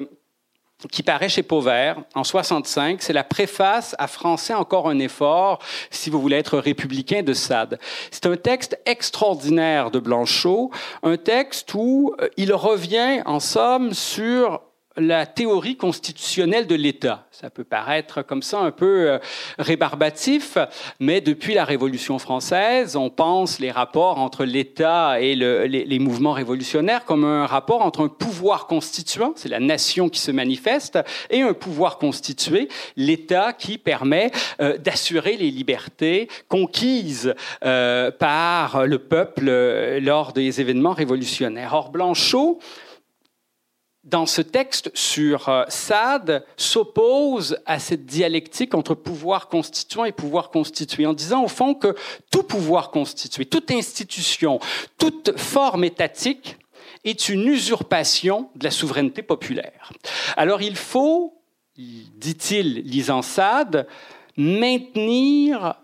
qui paraît chez Pauvert en 65. C'est la préface à Français encore un effort, si vous voulez être républicain de Sade. C'est un texte extraordinaire de Blanchot, un texte où euh, il revient en somme sur la théorie constitutionnelle de l'État. Ça peut paraître comme ça un peu euh, rébarbatif, mais depuis la Révolution française, on pense les rapports entre l'État et les, mouvements révolutionnaires comme un rapport entre un pouvoir constituant, c'est la nation qui se manifeste, et un pouvoir constitué, l'État qui permet euh, d'assurer les libertés conquises euh, par le peuple lors des événements révolutionnaires. Or, Blanchot, dans ce texte sur euh, Sade, s'oppose à cette dialectique entre pouvoir constituant et pouvoir constitué, en disant au fond que tout pouvoir constitué, toute institution, toute forme étatique est une usurpation de la souveraineté populaire. Alors il faut, dit-il, lisant Sade, maintenir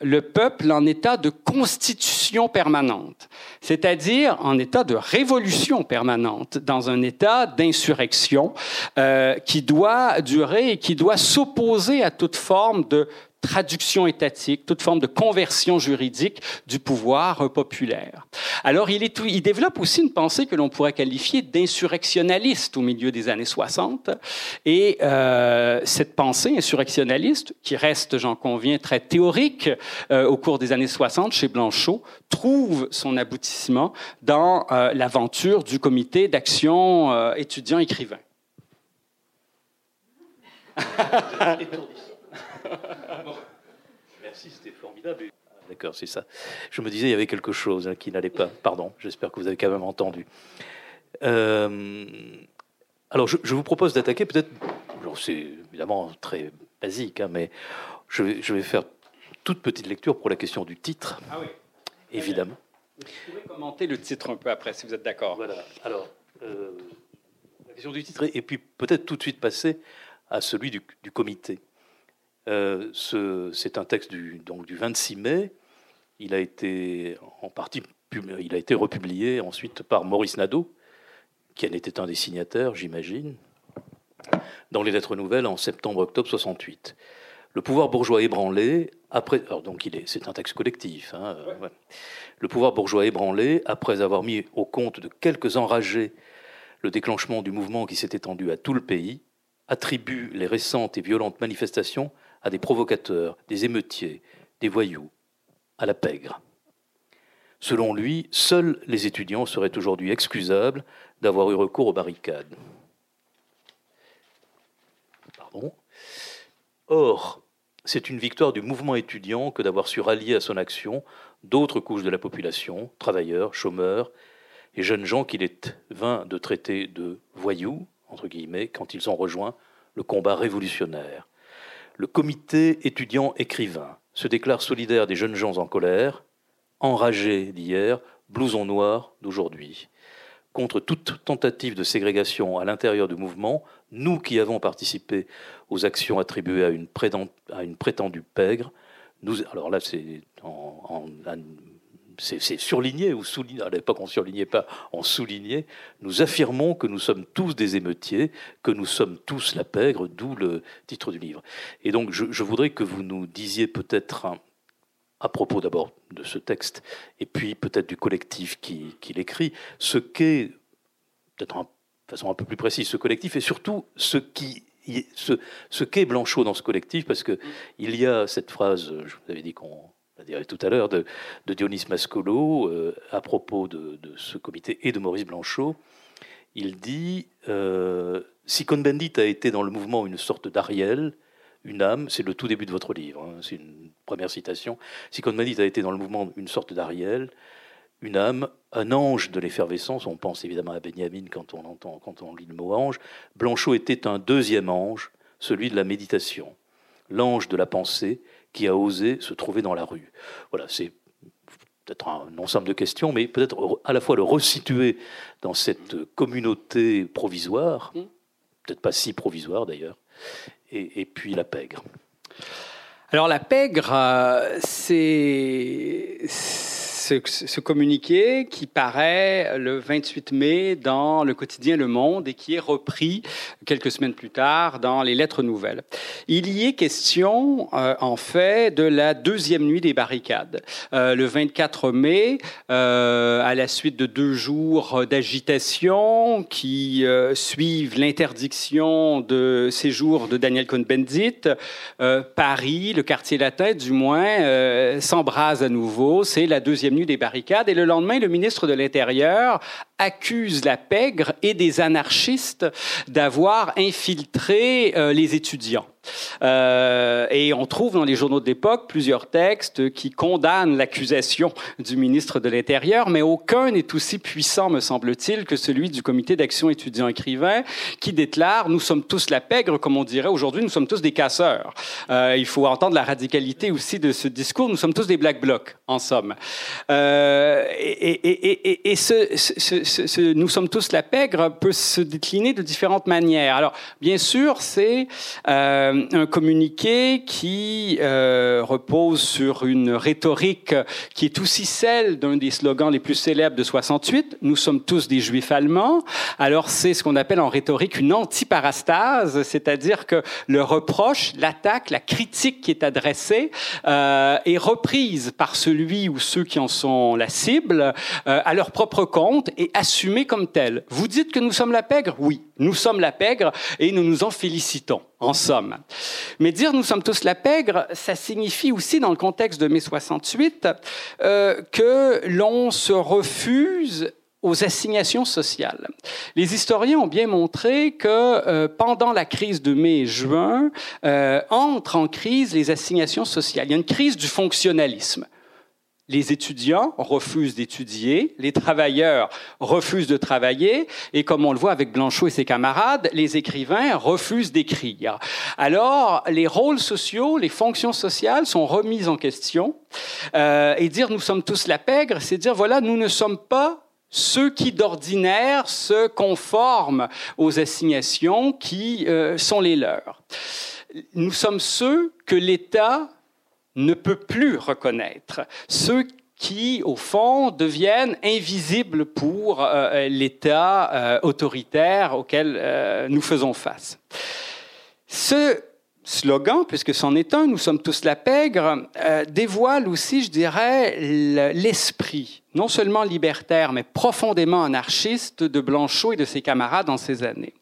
le peuple en état de constitution permanente, c'est-à-dire en état de révolution permanente, dans un état d'insurrection euh, qui doit durer et qui doit s'opposer à toute forme de traduction étatique, toute forme de conversion juridique du pouvoir populaire. Alors, il, est, il développe aussi une pensée que l'on pourrait qualifier d'insurrectionnaliste au milieu des années 60. Et euh, cette pensée insurrectionnaliste, qui reste, j'en conviens, très théorique euh, au cours des années 60 chez Blanchot, trouve son aboutissement dans euh, l'aventure du comité d'action euh, *laughs* *laughs* *laughs* Merci, c'était formidable. D'accord, c'est ça. Je me disais, il y avait quelque chose hein, qui n'allait pas. Pardon, j'espère que vous avez quand même entendu. Euh, alors, je, vous propose d'attaquer peut-être. C'est évidemment très basique, hein, mais je vais, je vais, faire toute petite lecture pour la question du titre. Ah oui. Évidemment. Vous pouvez commenter le titre un peu après, si vous êtes d'accord. Voilà. Alors, euh, la question du titre, et puis peut-être tout de suite passer à celui du, du comité. Euh, c'est un texte du, donc, du 26 mai. Il a été en partie il a été republié ensuite par Maurice Nadeau, qui en était un des signataires, j'imagine, dans les Lettres Nouvelles en septembre-octobre 68. Le pouvoir bourgeois ébranlé, après, alors donc il est, c'est un texte collectif. Hein, euh, Le pouvoir bourgeois ébranlé, après avoir mis au compte de quelques enragés le déclenchement du mouvement qui s'est étendu à tout le pays, attribue les récentes et violentes manifestations à des provocateurs, des émeutiers, des voyous, à la pègre. Selon lui, seuls les étudiants seraient aujourd'hui excusables d'avoir eu recours aux barricades. Pardon. Or, c'est une victoire du mouvement étudiant que d'avoir su rallier à son action d'autres couches de la population, travailleurs, chômeurs et jeunes gens qu'il est vain de traiter de voyous, entre guillemets, quand ils ont rejoint le combat révolutionnaire le comité étudiant écrivain se déclare solidaire des jeunes gens en colère, enragés d'hier, blousons noirs d'aujourd'hui. Contre toute tentative de ségrégation à l'intérieur du mouvement, nous qui avons participé aux actions attribuées à une, prétendue pègre, nous, alors là c'est en, c'est surligné ou souligné, à l'époque on ne surlignait pas, on soulignait, nous affirmons que nous sommes tous des émeutiers, que nous sommes tous la pègre, d'où le titre du livre. Et donc je, voudrais que vous nous disiez peut-être à propos d'abord de ce texte, et puis peut-être du collectif qui, l'écrit, ce qu'est, peut-être de façon un peu plus précise, ce collectif, et surtout ce qui ce, ce qu'est Blanchot dans ce collectif, parce qu'il y a cette phrase, je vous avais dit qu'on tout à l'heure, de, Dionys Mascolo euh, à propos de, ce comité et de Maurice Blanchot. Il dit euh, Si Cohn-Bendit a été dans le mouvement une sorte d'Ariel, une âme, c'est le tout début de votre livre, hein, c'est une première citation. Si Cohn-Bendit a été dans le mouvement une sorte d'Ariel, une âme, un ange de l'effervescence, on pense évidemment à Benjamin quand on, entend, quand on lit le mot ange, Blanchot était un deuxième ange, celui de la méditation, l'ange de la pensée qui a osé se trouver dans la rue. Voilà, c'est peut-être un ensemble de questions, mais peut-être à la fois le resituer dans cette communauté provisoire, mmh. peut-être pas si provisoire d'ailleurs, et, puis la pègre. Alors la pègre, euh, c'est ce, communiqué qui paraît le 28 mai dans le quotidien Le Monde et qui est repris quelques semaines plus tard dans les Lettres Nouvelles. Il y est question, euh, en fait, de la deuxième nuit des barricades. Euh, le 24 mai, euh, à la suite de deux jours d'agitation qui suivent l'interdiction de séjour de Daniel Cohn-Bendit, Paris, le quartier latin du moins, s'embrase à nouveau. C'est la deuxième des barricades. Et le lendemain, le ministre de l'Intérieur accuse la pègre et des anarchistes d'avoir infiltré euh, les étudiants. Euh, et on trouve dans les journaux de l'époque plusieurs textes qui condamnent l'accusation du ministre de l'Intérieur, mais aucun n'est aussi puissant, me semble-t-il, que celui du comité d'action étudiant-écrivain qui déclare Nous sommes tous la pègre, comme on dirait aujourd'hui, nous sommes tous des casseurs. Euh, il faut entendre la radicalité aussi de ce discours Nous sommes tous des black blocs, en somme. Euh, et, et, ce, ce, Nous sommes tous la pègre peut se décliner de différentes manières. Alors, bien sûr, c'est. Euh, un communiqué qui euh, repose sur une rhétorique qui est aussi celle d'un des slogans les plus célèbres de 68, Nous sommes tous des juifs allemands. Alors c'est ce qu'on appelle en rhétorique une antiparastase, c'est-à-dire que le reproche, l'attaque, la critique qui est adressée euh, est reprise par celui ou ceux qui en sont la cible euh, à leur propre compte et assumée comme telle. Vous dites que nous sommes la pègre? Oui, nous sommes la pègre et nous nous en félicitons, en somme. Mais dire nous sommes tous la pègre, ça signifie aussi, dans le contexte de mai 68, euh, que l'on se refuse aux assignations sociales. Les historiens ont bien montré que euh, pendant la crise de mai et juin, euh, entrent en crise les assignations sociales. Il y a une crise du fonctionnalisme les étudiants refusent d'étudier, les travailleurs refusent de travailler, et comme on le voit avec Blanchot et ses camarades, les écrivains refusent d'écrire. Alors, les rôles sociaux, les fonctions sociales sont remises en question, euh, et dire nous sommes tous la pègre, c'est dire voilà, nous ne sommes pas ceux qui d'ordinaire se conforment aux assignations qui euh, sont les leurs. Nous sommes ceux que l'État ne peut plus reconnaître. Ceux qui, au fond, deviennent invisibles pour euh, l'État euh, autoritaire auquel euh, nous faisons face. Ce slogan, puisque c'en est un, nous sommes tous la pègre, dévoile aussi, je dirais, l'esprit, non seulement libertaire, mais profondément anarchiste de Blanchot et de ses camarades en ces années.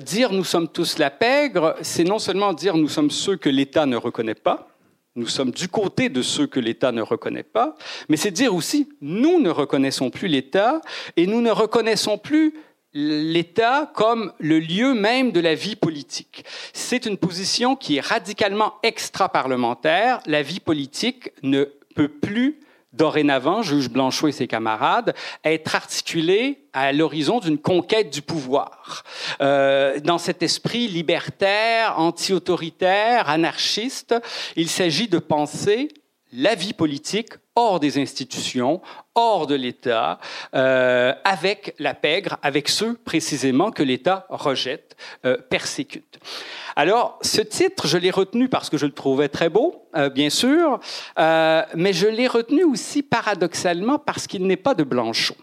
dire nous sommes tous la pègre, c'est non seulement dire nous sommes ceux que l'État ne reconnaît pas, nous sommes du côté de ceux que l'État ne reconnaît pas, mais c'est dire aussi, nous ne reconnaissons plus l'État et nous ne reconnaissons plus l'État comme le lieu même de la vie politique. C'est une position qui est radicalement extra-parlementaire. La vie politique ne peut plus dorénavant, juge Blanchot et ses camarades, être articulé à l'horizon d'une conquête du pouvoir. Euh, dans cet esprit libertaire, anti-autoritaire, anarchiste, il s'agit de penser la vie politique hors des institutions, hors de l'État, euh, avec la pègre, avec ceux précisément que l'État rejette, euh, persécute. Alors, ce titre, je l'ai retenu parce que je le trouvais très beau, euh, bien sûr, euh, mais je l'ai retenu aussi paradoxalement parce qu'il n'est pas de Blanchot.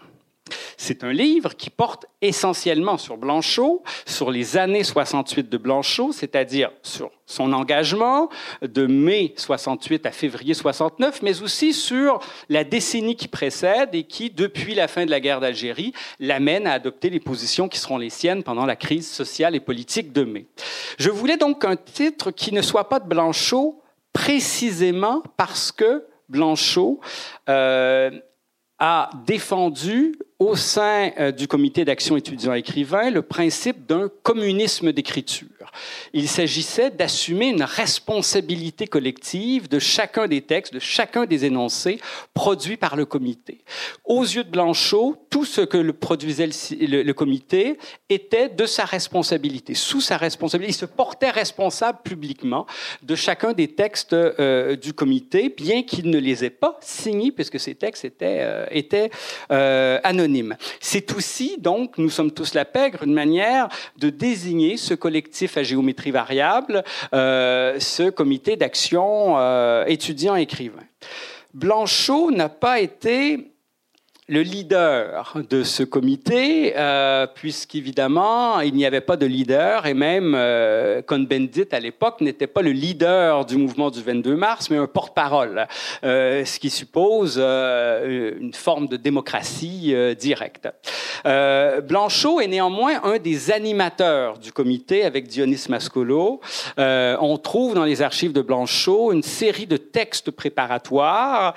C'est un livre qui porte essentiellement sur Blanchot, sur les années 68 de Blanchot, c'est-à-dire sur son engagement de mai 68 à février 69, mais aussi sur la décennie qui précède et qui, depuis la fin de la guerre d'Algérie, l'amène à adopter les positions qui seront les siennes pendant la crise sociale et politique de mai. Je voulais donc un titre qui ne soit pas de Blanchot, précisément parce que Blanchot euh, a défendu au sein euh, du comité d'action étudiant-écrivain le principe d'un communisme d'écriture. Il s'agissait d'assumer une responsabilité collective de chacun des textes, de chacun des énoncés produits par le comité. Aux yeux de Blanchot, tout ce que produisait le, comité était de sa responsabilité, sous sa responsabilité. Il se portait responsable publiquement de chacun des textes euh, du comité, bien qu'il ne les ait pas signés, puisque ces textes étaient, euh, euh, anonymes. C'est aussi, donc, nous sommes tous la pègre, une manière de désigner ce collectif à géométrie variable, ce comité d'action étudiant-écrivain. Blanchot n'a pas été le leader de ce comité, euh, puisqu'évidemment, il n'y avait pas de leader, et même euh, Cohn-Bendit, à l'époque, n'était pas le leader du mouvement du 22 mars, mais un porte-parole, euh, ce qui suppose euh, une forme de démocratie directe. Blanchot est néanmoins un des animateurs du comité avec Dionys Mascolo. on trouve dans les archives de Blanchot une série de textes préparatoires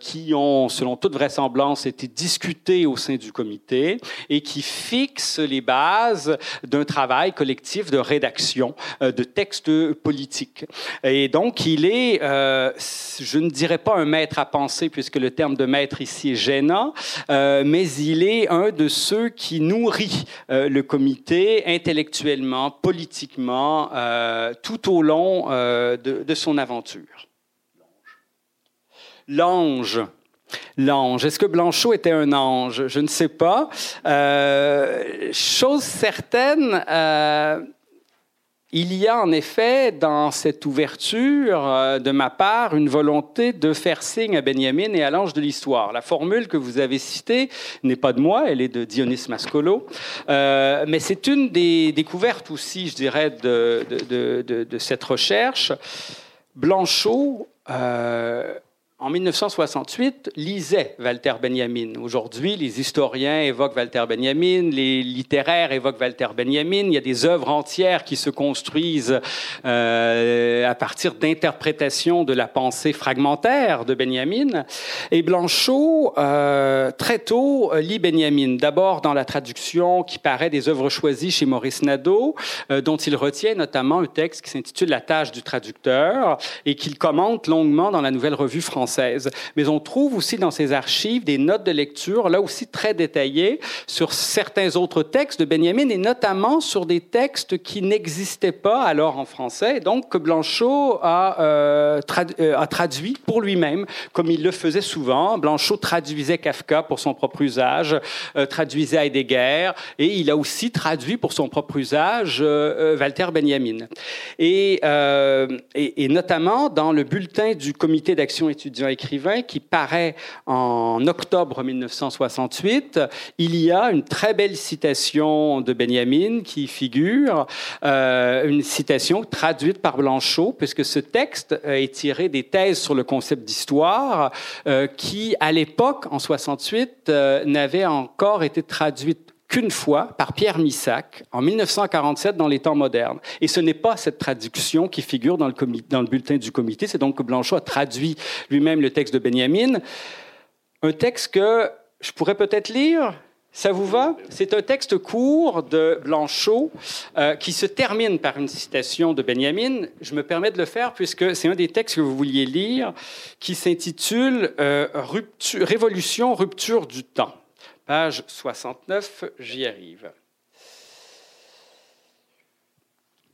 qui ont, selon toute vraisemblance, été discuté au sein du comité et qui fixe les bases d'un travail collectif de rédaction euh, de textes politiques. Et donc, il est, euh, je ne dirais pas un maître à penser, puisque le terme de maître ici est gênant, euh, mais il est un de ceux qui nourrit le comité intellectuellement, politiquement, tout au long de, de son aventure. L'ange l'ange. Est-ce que Blanchot était un ange? Je ne sais pas. Euh, chose certaine, euh, il y a en effet dans cette ouverture euh, de ma part une volonté de faire signe à Benjamin et à l'ange de l'histoire. La formule que vous avez citée n'est pas de moi, elle est de Dionys Mascolo, mais c'est une des découvertes aussi, je dirais, de, de, cette recherche. Blanchot en 1968, lisait Walter Benjamin. Aujourd'hui, les historiens évoquent Walter Benjamin, les littéraires évoquent Walter Benjamin. Il y a des œuvres entières qui se construisent euh, à partir d'interprétations de la pensée fragmentaire de Benjamin. Et Blanchot, euh, très tôt, lit Benjamin. D'abord dans la traduction qui paraît des œuvres choisies chez Maurice Nadeau, euh, dont il retient notamment un texte qui s'intitule La tâche du traducteur et qu'il commente longuement dans la Nouvelle Revue française mais on trouve aussi dans ces archives des notes de lecture, là aussi très détaillées, sur certains autres textes de Benjamin, et notamment sur des textes qui n'existaient pas alors en français, donc que Blanchot a, euh, euh, traduit pour lui-même, comme il le faisait souvent. Blanchot traduisait Kafka pour son propre usage, euh, traduisait Heidegger, et il a aussi traduit pour son propre usage Walter Benjamin. Et, et notamment dans le bulletin du comité d'action étudiante écrivain qui paraît en octobre 1968. Il y a une très belle citation de Benjamin qui figure, euh, une citation traduite par Blanchot, puisque ce texte est tiré des thèses sur le concept d'histoire euh, qui, à l'époque, en 68, euh, n'avaient encore été traduites qu'une fois par Pierre Missac en 1947 dans les temps modernes. Et ce n'est pas cette traduction qui figure dans le, bulletin du comité, c'est donc que Blanchot a traduit lui-même le texte de Benjamin. Un texte que je pourrais peut-être lire. Ça vous va? C'est un texte court de Blanchot euh, qui se termine par une citation de Benjamin. Je me permets de le faire puisque c'est un des textes que vous vouliez lire qui s'intitule euh, Révolution, rupture du temps. Page 69, j'y arrive.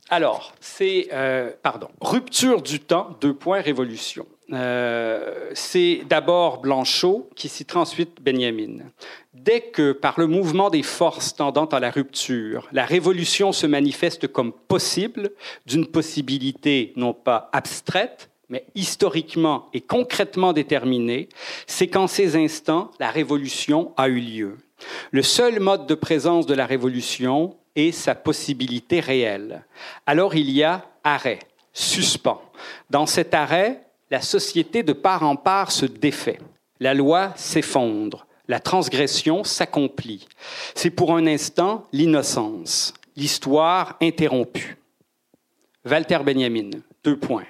Alors, c'est, euh, pardon, rupture du temps, deux points, révolution. Euh, c'est d'abord Blanchot qui citera ensuite Benjamin. Dès que, par le mouvement des forces tendant à la rupture, la révolution se manifeste comme possible, d'une possibilité non pas abstraite, mais historiquement et concrètement déterminé, c'est qu'en ces instants, la révolution a eu lieu. Le seul mode de présence de la révolution est sa possibilité réelle. Alors il y a arrêt, suspens. Dans cet arrêt, la société de part en part se défait. La loi s'effondre. La transgression s'accomplit. C'est pour un instant l'innocence, l'histoire interrompue. Walter Benjamin, deux points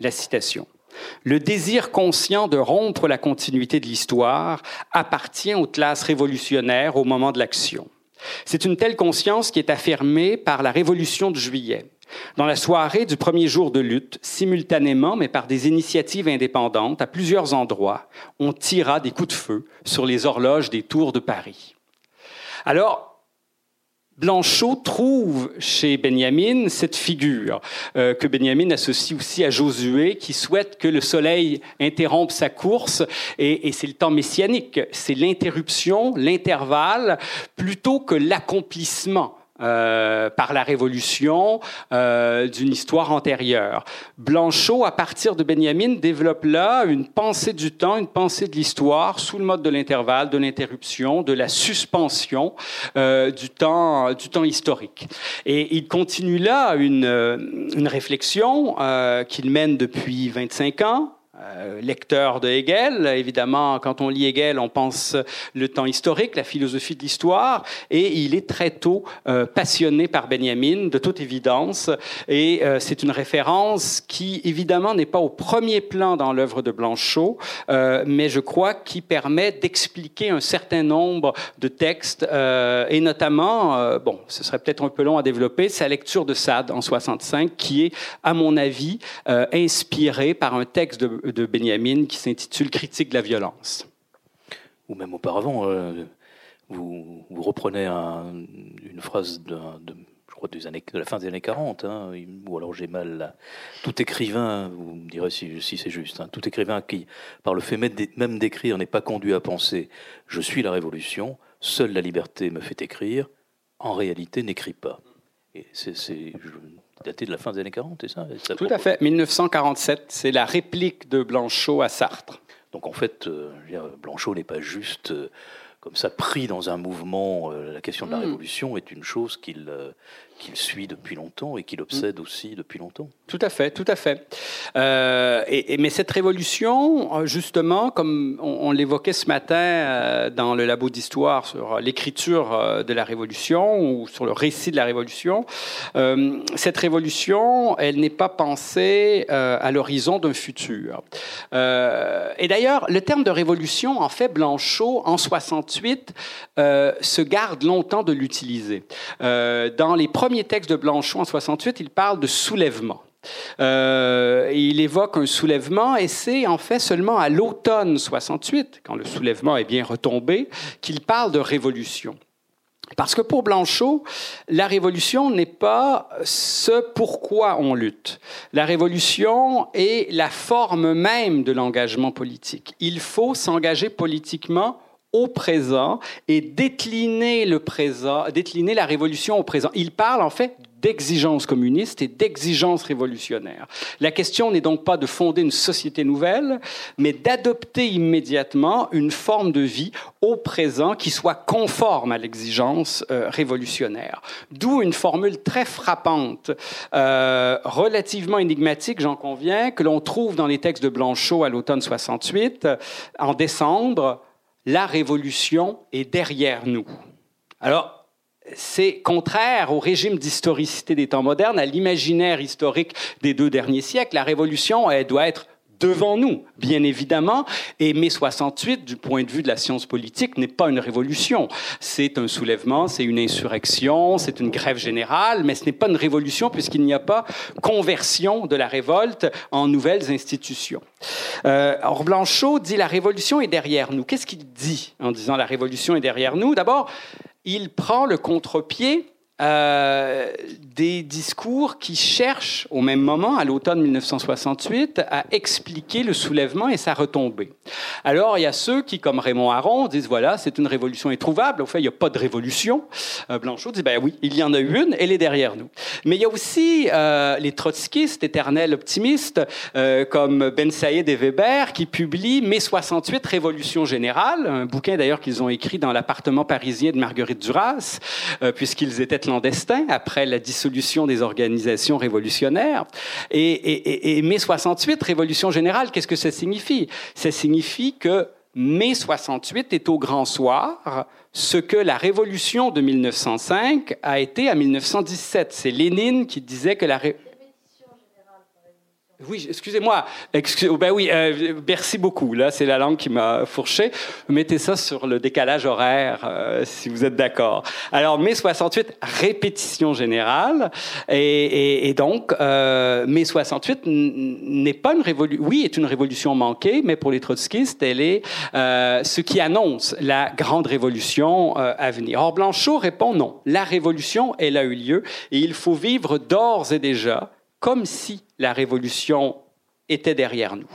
la citation. Le désir conscient de rompre la continuité de l'histoire appartient aux classes révolutionnaires au moment de l'action. C'est une telle conscience qui est affirmée par la Révolution de juillet. Dans la soirée du premier jour de lutte, simultanément, mais par des initiatives indépendantes, à plusieurs endroits, on tira des coups de feu sur les horloges des tours de Paris. Alors, Blanchot trouve chez Benjamin cette figure euh, que Benjamin associe aussi à Josué, qui souhaite que le soleil interrompe sa course, et, et c'est le temps messianique, c'est l'interruption, l'intervalle, plutôt que l'accomplissement. Euh, par la Révolution euh, d'une histoire antérieure. Blanchot, à partir de Benjamin, développe là une pensée du temps, une pensée de l'histoire sous le mode de l'intervalle, de l'interruption, de la suspension euh, du, temps, du temps historique. Et il continue là une, une réflexion qu'il mène depuis 25 ans, euh, lecteur de Hegel. Évidemment, quand on lit Hegel, on pense le temps historique, la philosophie de l'histoire, et il est très tôt euh, passionné par Benjamin, de toute évidence, et euh, c'est une référence qui, évidemment, n'est pas au premier plan dans l'œuvre de Blanchot, mais je crois qui permet d'expliquer un certain nombre de textes, et notamment, bon, ce serait peut-être un peu long à développer, sa lecture de Sade en 65, qui est, à mon avis, inspirée par un texte de de Benjamin qui s'intitule Critique de la violence. Ou même auparavant, euh, vous, reprenez une phrase de, je crois des années, de la fin des années 40, hein, ou alors j'ai mal Tout écrivain, vous me direz si, c'est juste, hein, tout écrivain qui, par le fait même d'écrire, n'est pas conduit à penser Je suis la révolution, seule la liberté me fait écrire, en réalité n'écrit pas. Et c'est daté de la fin des années 40, c'est ça, Tout à fait, 1947, c'est la réplique de Blanchot à Sartre. Donc en fait, euh, Blanchot n'est pas juste euh, comme ça pris dans un mouvement. Euh, la question de la hmm. révolution est une chose qu'il qu'il suit depuis longtemps et qu'il obsède mm. aussi depuis longtemps. Tout à fait, tout à fait. Euh, et, mais cette révolution, euh, justement, comme on, l'évoquait ce matin euh, dans le labo d'histoire sur l'écriture de la révolution ou sur le récit de la révolution, cette révolution, elle n'est pas pensée à l'horizon d'un futur. et d'ailleurs, le terme de révolution, en fait, Blanchot, en 68, se garde longtemps de l'utiliser. dans les premiers premier texte de Blanchot en 68, il parle de soulèvement. Euh, il évoque un soulèvement et c'est en fait seulement à l'automne 68, quand le soulèvement est bien retombé, qu'il parle de révolution. Parce que pour Blanchot, la révolution n'est pas ce pourquoi on lutte. La révolution est la forme même de l'engagement politique. Il faut s'engager politiquement au présent et décliner le présent, décliner la révolution au présent. Il parle en fait d'exigence communiste et d'exigence révolutionnaire. La question n'est donc pas de fonder une société nouvelle, mais d'adopter immédiatement une forme de vie au présent qui soit conforme à l'exigence euh, révolutionnaire. D'où une formule très frappante, euh, relativement énigmatique, j'en conviens, que l'on trouve dans les textes de Blanchot à l'automne 68, en décembre la révolution est derrière nous. Alors, c'est contraire au régime d'historicité des temps modernes, à l'imaginaire historique des deux derniers siècles. La révolution, elle doit être devant nous, bien évidemment. Et mai 68, du point de vue de la science politique, n'est pas une révolution. C'est un soulèvement, c'est une insurrection, c'est une grève générale, mais ce n'est pas une révolution puisqu'il n'y a pas conversion de la révolte en nouvelles institutions. Euh, or, Blanchot dit la révolution est derrière nous. Qu'est-ce qu'il dit en disant la révolution est derrière nous? D'abord, il prend le contre-pied euh, des discours qui cherchent au même moment, à l'automne 1968, à expliquer le soulèvement et sa retombée. Alors, il y a ceux qui, comme Raymond Aron, disent voilà, c'est une révolution introuvable. Au fait, il n'y a pas de révolution. Euh, Blanchot dit ben oui, il y en a une, elle est derrière nous. Mais il y a aussi euh, les trotskistes, éternels optimistes, comme Ben Saïd et Weber, qui publient Mai 68, Révolution générale, un bouquin d'ailleurs qu'ils ont écrit dans l'appartement parisien de Marguerite Duras, puisqu'ils étaient clandestin après la dissolution des organisations révolutionnaires. Et, mai 68, révolution générale, qu'est-ce que ça signifie? Ça signifie que mai 68 est au grand soir ce que la révolution de 1905 a été à 1917. C'est Lénine qui disait que la Oui, excusez-moi. Excusez, ben oui, euh, merci beaucoup. Là, c'est la langue qui m'a fourché. Mettez ça sur le décalage horaire, euh, si vous êtes d'accord. Alors, mai 68, répétition générale. Et, et, donc, euh, mai 68 n'est pas une révolution. Oui, est une révolution manquée, mais pour les trotskistes, elle est euh, ce qui annonce la grande révolution euh, à venir. Or, Blanchot répond non. La révolution, elle a eu lieu et il faut vivre d'ores et déjà comme si la révolution était derrière nous.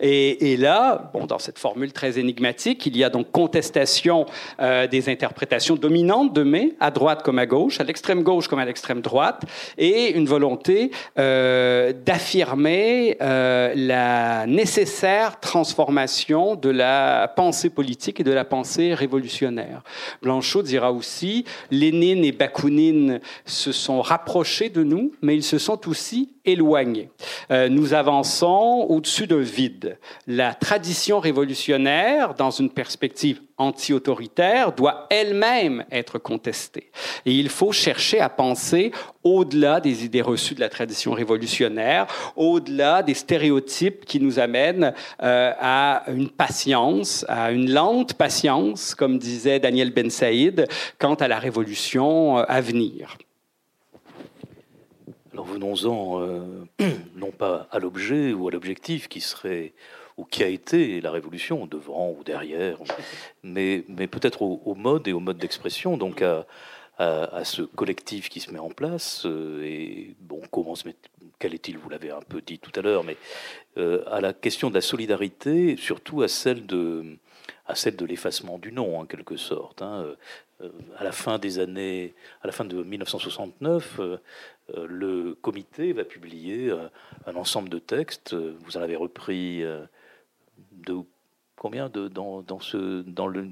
Et, là, bon, dans cette formule très énigmatique, il y a donc contestation euh, des interprétations dominantes de mai, à droite comme à gauche, à l'extrême gauche comme à l'extrême droite, et une volonté euh, d'affirmer euh, la nécessaire transformation de la pensée politique et de la pensée révolutionnaire. Blanchot dira aussi, Lénine et Bakounine se sont rapprochés de nous, mais ils se sont aussi éloignés. nous avançons au-dessus d'un vide. La tradition révolutionnaire, dans une perspective anti-autoritaire, doit elle-même être contestée. Et il faut chercher à penser au-delà des idées reçues de la tradition révolutionnaire, au-delà des stéréotypes qui nous amènent euh, à une patience, à une lente patience, comme disait Daniel Ben Saïd, quant à la révolution euh, à venir. Alors venons-en euh, *clears throat* non pas à l'objet ou à l'objectif qui serait ou qui a été la révolution, devant ou derrière, mais, mais peut-être au, mode et au mode d'expression, donc à, à, ce collectif qui se met en place. Euh, et bon, comment se met, quel est-il Vous l'avez un peu dit tout à l'heure, mais euh, à la question de la solidarité, surtout à celle de à celle de l'effacement du nom, en quelque sorte. Hein. à la fin des années, à la fin de 1969, euh, le comité va publier euh, un ensemble de textes. Vous en avez repris euh, de combien de, dans, dans, ce dans le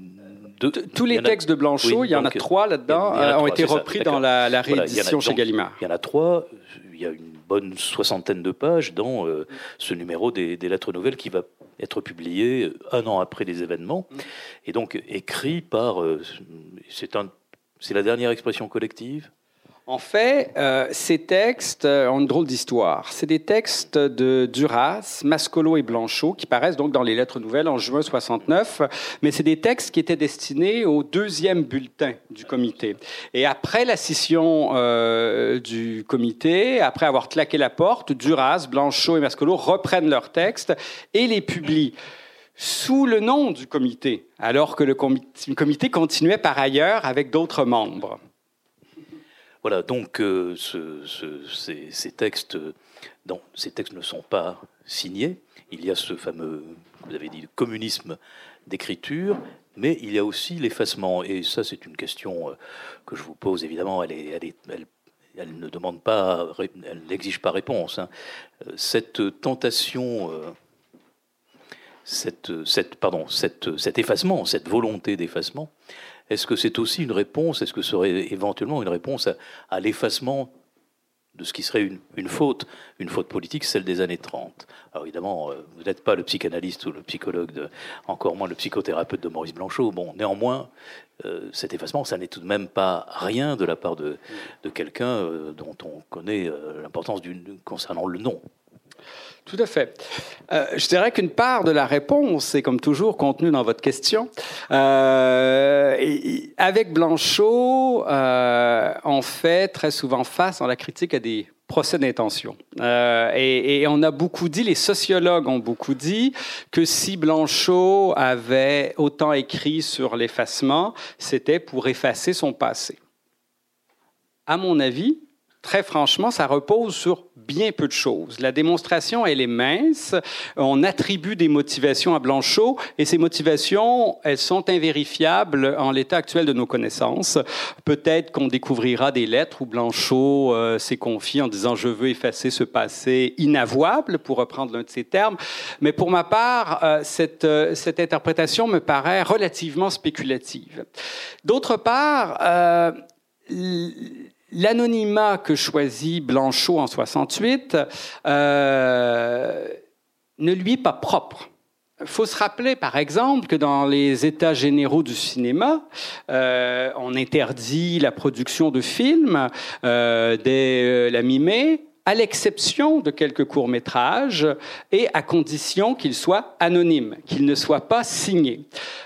tous les textes de Blanchot, il y en a trois là-dedans, ont été repris dans la, réédition chez Gallimard. Il y en a trois. Il y a une bonne soixantaine de pages dans ce numéro des, des, lettres nouvelles qui va être publié un an après les événements mm. et donc écrit par c'est un c'est la dernière expression collective en fait, euh, ces textes euh, ont une drôle d'histoire. C'est des textes de Duras, Mascolo et Blanchot qui paraissent donc dans les Lettres nouvelles en juin 69, mais c'est des textes qui étaient destinés au deuxième bulletin du comité. Et après la scission euh, du comité, après avoir claqué la porte, Duras, Blanchot et Mascolo reprennent leurs textes et les publient sous le nom du comité, alors que le comité continuait par ailleurs avec d'autres membres. Voilà, donc euh, ces, textes, ces textes ne sont pas signés. Il y a ce fameux, vous avez dit, communisme d'écriture, mais il y a aussi l'effacement. Et ça, c'est une question euh, que je vous pose, évidemment, elle, ne demande pas, elle n'exige pas réponse. Hein. Euh, cette tentation, pardon, cet effacement, cette volonté d'effacement, est-ce que c'est aussi une réponse, est-ce que ce serait éventuellement une réponse à, l'effacement de ce qui serait une, faute, une faute politique, celle des années 30. Alors évidemment, euh, vous n'êtes pas le psychanalyste ou le psychologue, encore moins le psychothérapeute de Maurice Blanchot. Bon, néanmoins, euh, cet effacement, ça n'est tout de même pas rien de la part de, quelqu'un euh, dont on connaît l'importance concernant le nom. Tout à fait. Euh, je dirais qu'une part de la réponse est, comme toujours, contenue dans votre question. Euh, avec Blanchot, euh, on fait très souvent face dans la critique à des procès d'intention. Et, et, on a beaucoup dit, les sociologues ont beaucoup dit, que si Blanchot avait autant écrit sur l'effacement, c'était pour effacer son passé. À mon avis, très franchement, ça repose sur bien peu de choses. La démonstration, elle est mince. On attribue des motivations à Blanchot et ces motivations, elles sont invérifiables en l'état actuel de nos connaissances. Peut-être qu'on découvrira des lettres où Blanchot euh, s'est confié en disant je veux effacer ce passé inavouable, pour reprendre l'un de ses termes. Mais pour ma part, euh, cette, euh, cette interprétation me paraît relativement spéculative. D'autre part, L'anonymat que choisit Blanchot en 68 euh, ne lui est pas propre. Il faut se rappeler, par exemple, que dans les États généraux du cinéma, euh, on interdit la production de films euh, dès la mi-mai. À l'exception de quelques courts-métrages, et à condition qu'ils soient anonymes, qu'ils ne soient pas signés.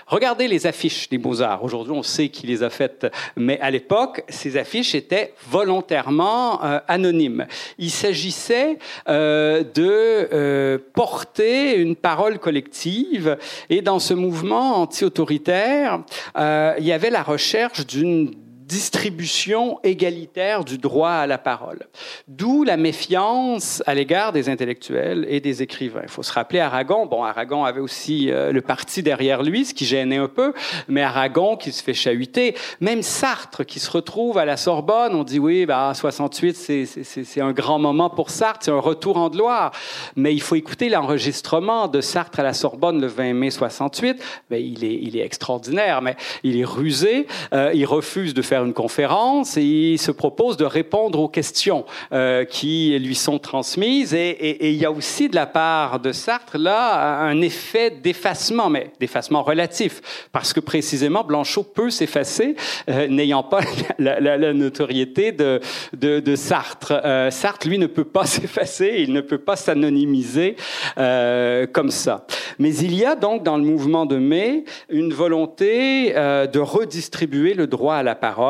Regardez les affiches des Beaux-Arts. Aujourd'hui, on sait qui les a faites, mais à l'époque, ces affiches étaient volontairement euh, anonymes. Il s'agissait euh, de euh, porter une parole collective, et dans ce mouvement anti-autoritaire, il y avait la recherche d'une distribution égalitaire du droit à la parole. D'où la méfiance à l'égard des intellectuels et des écrivains. Il faut se rappeler Aragon. Bon, Aragon avait aussi euh, le parti derrière lui, ce qui gênait un peu, mais Aragon qui se fait chahuter. Même Sartre qui se retrouve à la Sorbonne, on dit oui, bah, 68, c'est un grand moment pour Sartre, c'est un retour en gloire. Mais il faut écouter l'enregistrement de Sartre à la Sorbonne le 20 mai 68. Ben, il, est, il est extraordinaire, mais il est rusé. Euh, il refuse de faire une conférence et il se propose de répondre aux questions euh, qui lui sont transmises. Et, il y a aussi de la part de Sartre là un effet d'effacement, mais d'effacement relatif, parce que précisément Blanchot peut s'effacer euh, n'ayant pas *laughs* la, notoriété de, de, Sartre. Euh, Sartre, lui, ne peut pas *laughs* s'effacer, il ne peut pas s'anonymiser comme ça. Mais il y a donc dans le mouvement de mai une volonté de redistribuer le droit à la parole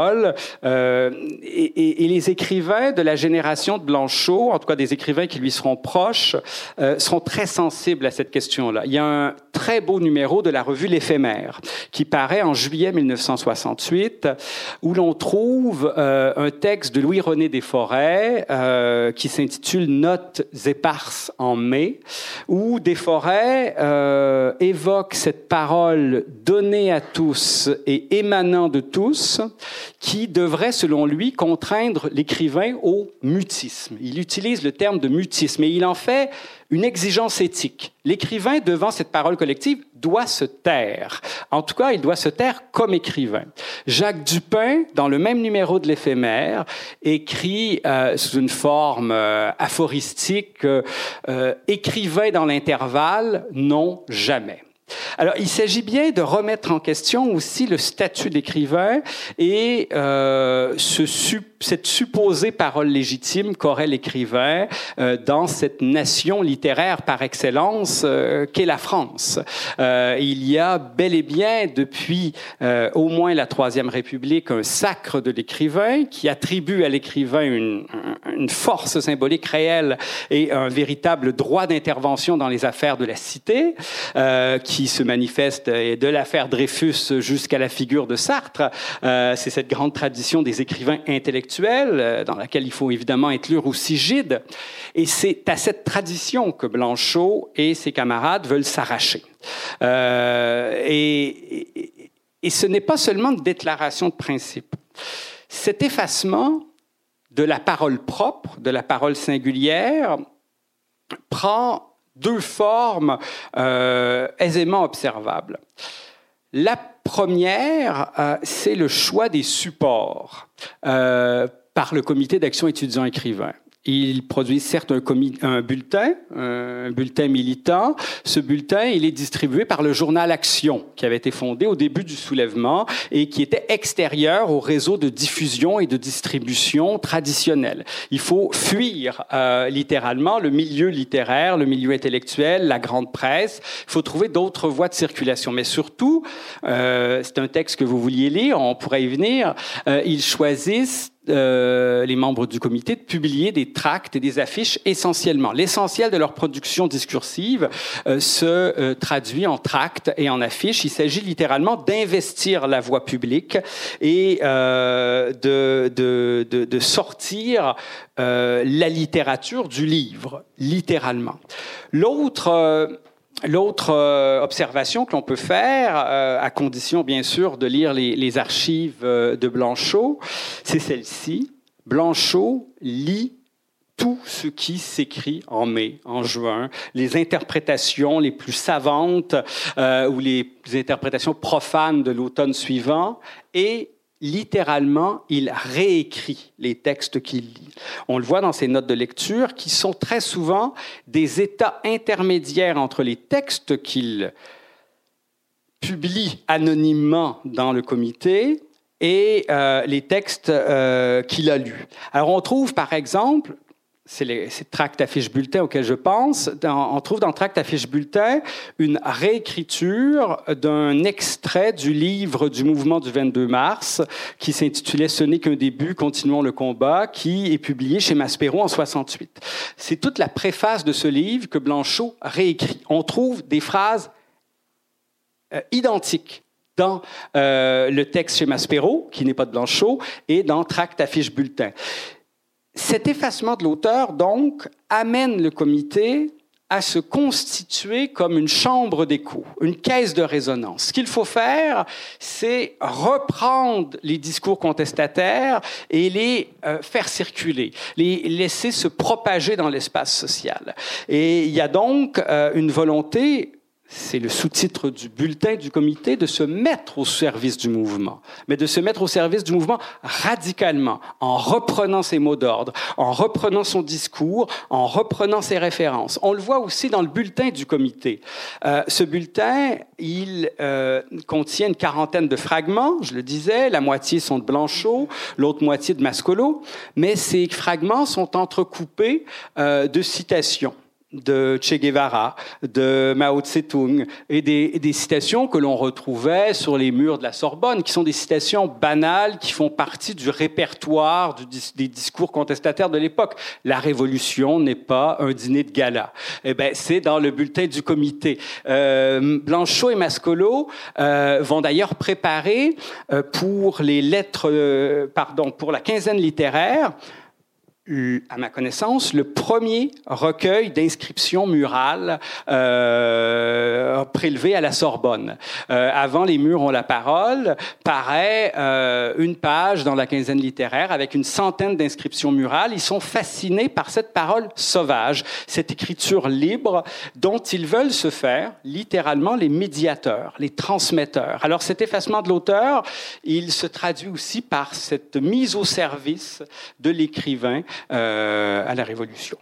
euh, et, les écrivains de la génération de Blanchot, en tout cas des écrivains qui lui seront proches, euh, seront très sensibles à cette question-là. Il y a un très beau numéro de la revue L'éphémère qui paraît en juillet 1968, où l'on trouve euh, un texte de Louis-René Desforêts qui s'intitule Notes éparses en mai, où Desforêts évoque cette parole donnée à tous et émanant de tous, qui devrait, selon lui, contraindre l'écrivain au mutisme. Il utilise le terme de mutisme et il en fait une exigence éthique. L'écrivain, devant cette parole collective, doit se taire. En tout cas, il doit se taire comme écrivain. Jacques Dupin, dans le même numéro de l'éphémère, écrit euh, sous une forme euh, aphoristique, euh, écrivain dans l'intervalle, non jamais. Alors, il s'agit bien de remettre en question aussi le statut d'écrivain et euh, ce, cette supposée parole légitime qu'aurait l'écrivain euh, dans cette nation littéraire par excellence euh, qu'est la France. Euh, il y a bel et bien, depuis euh, au moins la Troisième République, un sacre de l'écrivain qui attribue à l'écrivain une, une, force symbolique réelle et un véritable droit d'intervention dans les affaires de la cité, qui qui se manifeste de l'affaire Dreyfus jusqu'à la figure de Sartre. Euh, c'est cette grande tradition des écrivains intellectuels euh, dans laquelle il faut évidemment inclure aussi Gide. Et c'est à cette tradition que Blanchot et ses camarades veulent s'arracher. Euh, et, et ce n'est pas seulement une déclaration de principe. Cet effacement de la parole propre, de la parole singulière, prend deux formes euh, aisément observables. La première, euh, c'est le choix des supports euh, par le comité d'action étudiants écrivains. Il produit certes un, un, bulletin, un bulletin militant. Ce bulletin, il est distribué par le journal Action, qui avait été fondé au début du soulèvement et qui était extérieur au réseau de diffusion et de distribution traditionnel. Il faut fuir euh, littéralement le milieu littéraire, le milieu intellectuel, la grande presse. Il faut trouver d'autres voies de circulation. Mais surtout, euh, c'est un texte que vous vouliez lire, on pourrait y venir, euh, ils choisissent euh, les membres du comité de publier des tracts et des affiches essentiellement. L'essentiel de leur production discursive euh, se euh, traduit en tracts et en affiches. Il s'agit littéralement d'investir la voie publique et de, de, de, de, sortir la littérature du livre, littéralement. L'autre L'autre euh, observation que l'on peut faire, euh, à condition bien sûr de lire les, archives euh, de Blanchot, c'est celle-ci. Blanchot lit tout ce qui s'écrit en mai, en juin, les interprétations les plus savantes ou les interprétations profanes de l'automne suivant, et littéralement, il réécrit les textes qu'il lit. On le voit dans ses notes de lecture, qui sont très souvent des états intermédiaires entre les textes qu'il publie anonymement dans le comité et euh, les textes euh, qu'il a lus. Alors on trouve par exemple c'est les tracts affiches bulletin auxquels je pense. on trouve dans tract affiche bulletin une réécriture d'un extrait du livre du mouvement du 22 mars qui s'intitulait Ce n'est qu'un début, continuons le combat, qui est publié chez Maspero en 68. C'est toute la préface de ce livre que Blanchot réécrit. On trouve des phrases euh, identiques dans euh, le texte chez Maspero, qui n'est pas de Blanchot, et dans Tract affiche bulletin. Cet effacement de l'auteur, donc, amène le comité à se constituer comme une chambre d'écho, une caisse de résonance. Ce qu'il faut faire, c'est reprendre les discours contestataires et les euh, faire circuler, les laisser se propager dans l'espace social. Et il y a donc euh, une volonté c'est le sous-titre du bulletin du comité, de se mettre au service du mouvement, mais de se mettre au service du mouvement radicalement, en reprenant ses mots d'ordre, en reprenant son discours, en reprenant ses références. On le voit aussi dans le bulletin du comité. Euh, ce bulletin, il euh, contient une quarantaine de fragments, je le disais, la moitié sont de Blanchot, l'autre moitié de Mascolo, mais ces fragments sont entrecoupés euh, de citations de Che Guevara, de Mao Tse-tung, et des, citations que l'on retrouvait sur les murs de la Sorbonne, qui sont des citations banales, qui font partie du répertoire des discours contestataires de l'époque. La révolution n'est pas un dîner de gala. Eh ben, c'est dans le bulletin du comité. Euh, Blanchot et Mascolo euh, vont d'ailleurs préparer euh, pour les lettres, pardon, pour la quinzaine littéraire, à ma connaissance, le premier recueil d'inscriptions murales euh, prélevé à la Sorbonne. Euh, avant Les murs ont la parole, paraît euh, une page dans la quinzaine littéraire avec une centaine d'inscriptions murales. Ils sont fascinés par cette parole sauvage, cette écriture libre dont ils veulent se faire littéralement les médiateurs, les transmetteurs. Alors cet effacement de l'auteur, il se traduit aussi par cette mise au service de l'écrivain à la Révolution.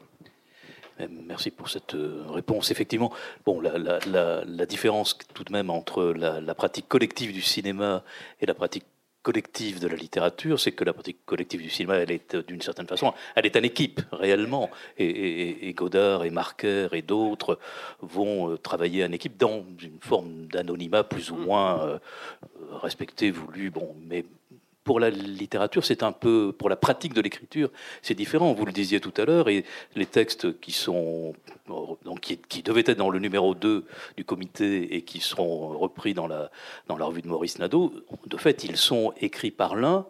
Merci pour cette euh, réponse. Effectivement, bon, la, différence tout de même entre la, pratique collective du cinéma et la pratique collective de la littérature, c'est que la pratique collective du cinéma, elle est d'une certaine façon, elle est en équipe réellement. Et, Godard et Marker et d'autres vont euh, travailler en équipe dans une forme d'anonymat plus ou moins respecté, voulu, bon, mais pour la littérature, c'est un peu, pour la pratique de l'écriture, c'est différent. Vous le disiez tout à l'heure, et les textes qui sont, donc qui, devaient être dans le numéro 2 du comité et qui seront repris dans la, dans la revue de Maurice Nadeau, de fait, ils sont écrits par l'un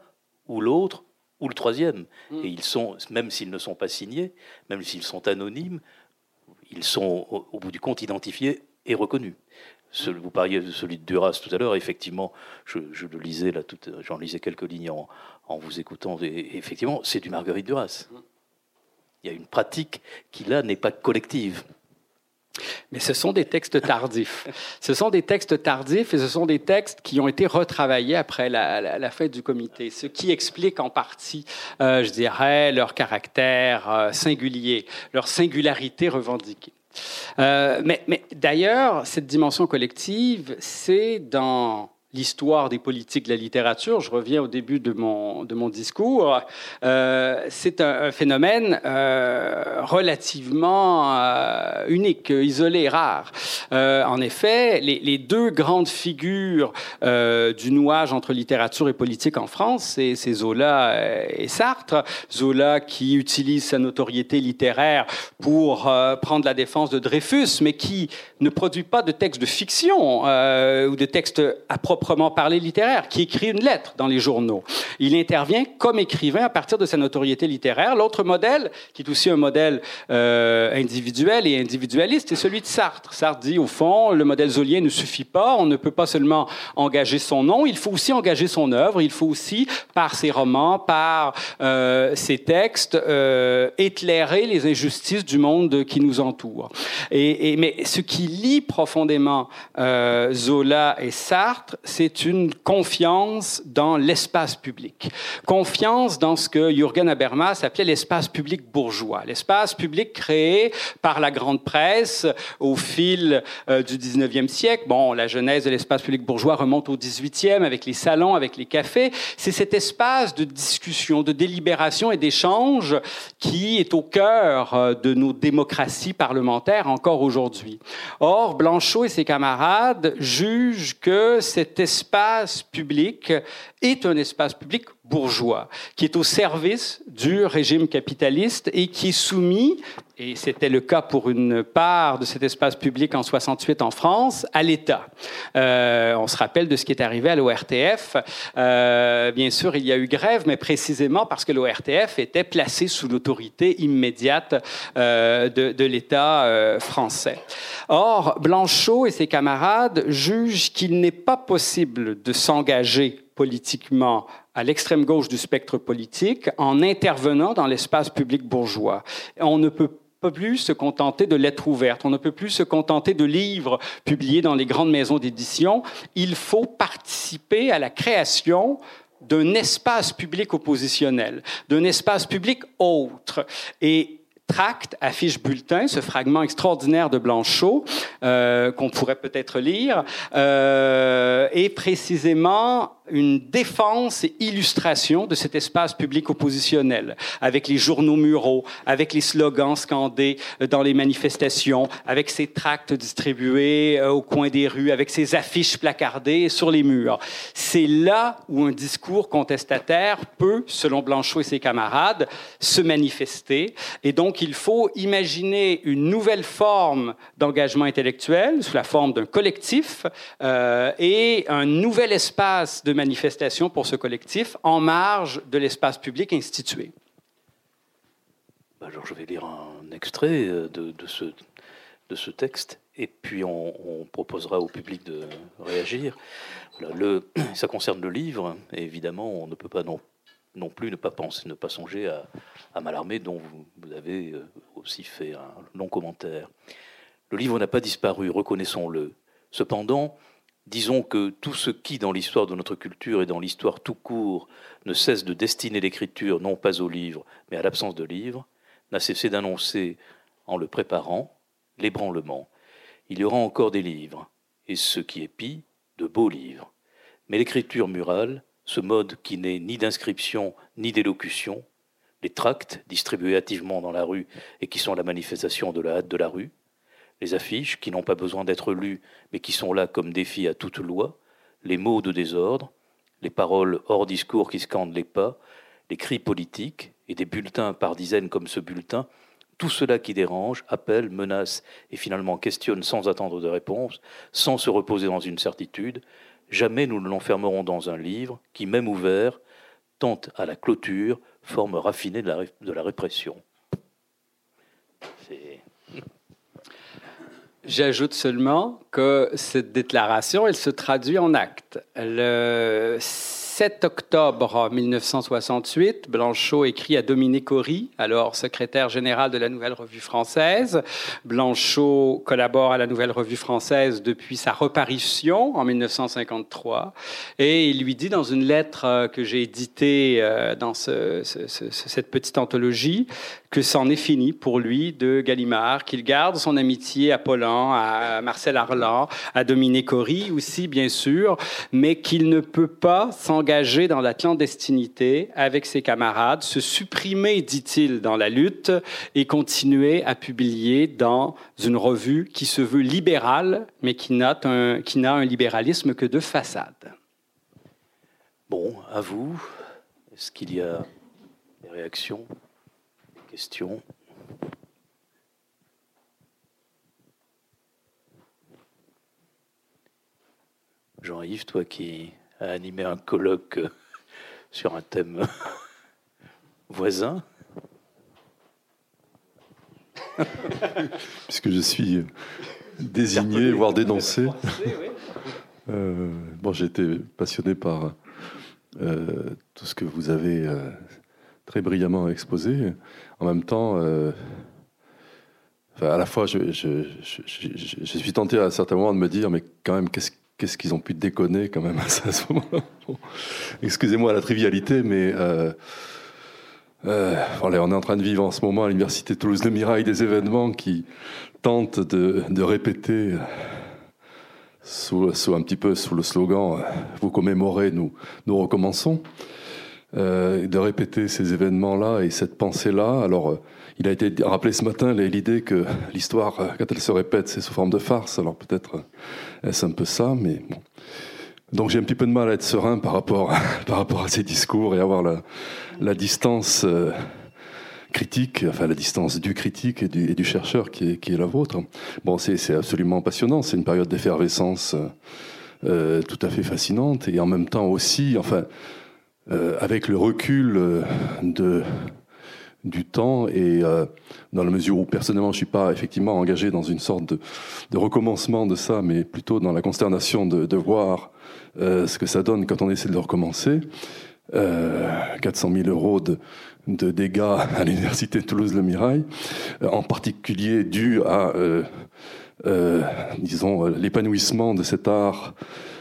ou l'autre ou le troisième. Mm. Et ils sont, même s'ils ne sont pas signés, même s'ils sont anonymes, ils sont au bout du compte identifiés et reconnus vous parliez de celui de Duras tout à l'heure. Effectivement, je, le lisais là, j'en lisais quelques lignes en, vous écoutant. Et, effectivement, c'est du Marguerite Duras. Il y a une pratique qui là n'est pas collective. Mais ce sont des textes tardifs. *laughs* ce sont des textes tardifs et ce sont des textes qui ont été retravaillés après la, la, fête du comité, ce qui explique en partie, euh, je dirais, leur caractère euh, singulier, leur singularité revendiquée. Euh, mais, mais d'ailleurs, cette dimension collective, c'est dans l'histoire des politiques de la littérature, je reviens au début de mon, de mon discours, euh, c'est un, phénomène euh, relativement euh, unique, isolé, rare. en effet, les, les, deux grandes figures du nouage entre littérature et politique en France, c'est Zola et Sartre. Zola qui utilise sa notoriété littéraire pour prendre la défense de Dreyfus, mais qui ne produit pas de textes de fiction ou de textes à propos proprement parler littéraire, qui écrit une lettre dans les journaux. Il intervient comme écrivain à partir de sa notoriété littéraire. L'autre modèle, qui est aussi un modèle euh, individuel et individualiste, est celui de Sartre. Sartre dit, au fond, le modèle zolien ne suffit pas. On ne peut pas seulement engager son nom, il faut aussi engager son œuvre. Il faut aussi, par ses romans, par euh, ses textes, euh, éclairer les injustices du monde qui nous entoure. Et, mais ce qui lie profondément Zola et Sartre, c'est une confiance dans l'espace public. Confiance dans ce que Jürgen Habermas appelait l'espace public bourgeois. L'espace public créé par la grande presse au fil euh, du 19e siècle. Bon, la genèse de l'espace public bourgeois remonte au 18e avec les salons, avec les cafés. C'est cet espace de discussion, de délibération et d'échange qui est au cœur euh, de nos démocraties parlementaires encore aujourd'hui. Or, Blanchot et ses camarades jugent que espace public est un espace public bourgeois, qui est au service du régime capitaliste et qui est soumis, et c'était le cas pour une part de cet espace public en 68 en France, à l'État. Euh, on se rappelle de ce qui est arrivé à l'ORTF. Euh, bien sûr, il y a eu grève, mais précisément parce que l'ORTF était placé sous l'autorité immédiate euh, de, de l'État euh, français. Or, Blanchot et ses camarades jugent qu'il n'est pas possible de s'engager politiquement à l'extrême gauche du spectre politique en intervenant dans l'espace public bourgeois. On ne peut plus se contenter de lettres ouvertes, on ne peut plus se contenter de livres publiés dans les grandes maisons d'édition. Il faut participer à la création d'un espace public oppositionnel, d'un espace public autre. Et tract, affiche, bulletin, ce fragment extraordinaire de Blanchot euh, qu'on pourrait peut-être lire, euh, est précisément une défense et illustration de cet espace public oppositionnel, avec les journaux muraux, avec les slogans scandés dans les manifestations, avec ces tracts distribués euh, au coin des rues, avec ces affiches placardées sur les murs. C'est là où un discours contestataire peut, selon Blanchot et ses camarades, se manifester. Et donc, il faut imaginer une nouvelle forme d'engagement intellectuel sous la forme d'un collectif euh, et un nouvel espace de manifestation pour ce collectif en marge de l'espace public institué. Alors je vais lire un extrait euh, de, ce, texte et puis on, proposera au public de réagir. *clears throat* ça concerne le livre évidemment on ne peut pas non, non plus ne pas penser, ne pas songer à, à Malarmé dont vous, vous avez euh, aussi fait un long commentaire. Le livre n'a pas disparu, reconnaissons-le. Cependant, Disons que tout ce qui, dans l'histoire de notre culture et dans l'histoire tout court, ne cesse de destiner l'écriture non pas au livre, mais à l'absence de livre, n'a cessé d'annoncer, en le préparant, l'ébranlement. Il y aura encore des livres, et ce qui est pis, de beaux livres. Mais l'écriture murale, ce mode qui n'est ni d'inscription ni d'élocution, les tracts distribués hâtivement dans la rue et qui sont la manifestation de la hâte de la rue, les affiches qui n'ont pas besoin d'être lues, mais qui sont là comme défi à toute loi, les mots de désordre, les paroles hors discours qui scandent les pas, les cris politiques et des bulletins par dizaines comme ce bulletin, tout cela qui dérange, appelle, menace et finalement questionne sans attendre de réponse, sans se reposer dans une certitude, jamais nous ne l'enfermerons dans un livre qui, même ouvert, tente à la clôture, forme raffinée de la, répression. *laughs* J'ajoute seulement que cette déclaration, elle se traduit en actes. Le 7 octobre 1968, Blanchot écrit à Dominique Horry, alors secrétaire général de la Nouvelle Revue Française. Blanchot collabore à la Nouvelle Revue Française depuis sa reparition en 1953. Et il lui dit dans une lettre euh, que j'ai éditée euh, dans cette petite anthologie que c'en est fini pour lui de Gallimard, qu'il garde son amitié à Paulin, à Marcel Arlan, à Dominique Horry aussi, bien sûr, mais qu'il ne peut pas s'engager dans la clandestinité avec ses camarades, se supprimer, dit-il, dans la lutte et continuer à publier dans une revue qui se veut libérale, mais qui n'a un libéralisme que de façade. Bon, à vous. Est-ce qu'il y a des réactions, Jean-Yves, toi qui à animer un colloque euh, *laughs* sur un thème *laughs* voisin. *laughs* Puisque je suis désigné, voire dénoncé. Euh, bon, j'ai été passionné par euh, tout ce que vous avez très brillamment exposé. En même temps, à la fois, je, suis tenté à certains moments de me dire, mais quand même, qu'est-ce qu'ils ont pu déconner quand même à ce moment-là? Excusez-moi la trivialité, mais euh, euh, on est en train de vivre en ce moment à l'université Toulouse de Mirail des événements qui tentent de, répéter un petit peu sous le slogan "Vous commémorez, nous recommençons", de répéter ces événements-là et cette pensée-là. Alors il a été rappelé ce matin l'idée que l'histoire, euh, quand elle se répète, c'est sous forme de farce. Alors peut-être euh, est-ce un peu ça, mais bon. Donc j'ai un petit peu de mal à être serein par rapport, *laughs* par rapport à ces discours et avoir la, la distance euh, critique, enfin la distance du critique et du, et du chercheur qui est, qui est, la vôtre. Bon, c'est absolument passionnant. C'est une période d'effervescence euh, tout à fait fascinante et en même temps aussi, enfin, euh, avec le recul de du temps et euh, dans la mesure où personnellement je suis pas effectivement engagé dans une sorte de, de recommencement de ça, mais plutôt dans la consternation de, de voir euh, ce que ça donne quand on essaie de recommencer. Euh, 400 000 euros de, de dégâts à l'université de Toulouse-Le Mirail, euh, en particulier dû à, euh, disons, l'épanouissement de cet art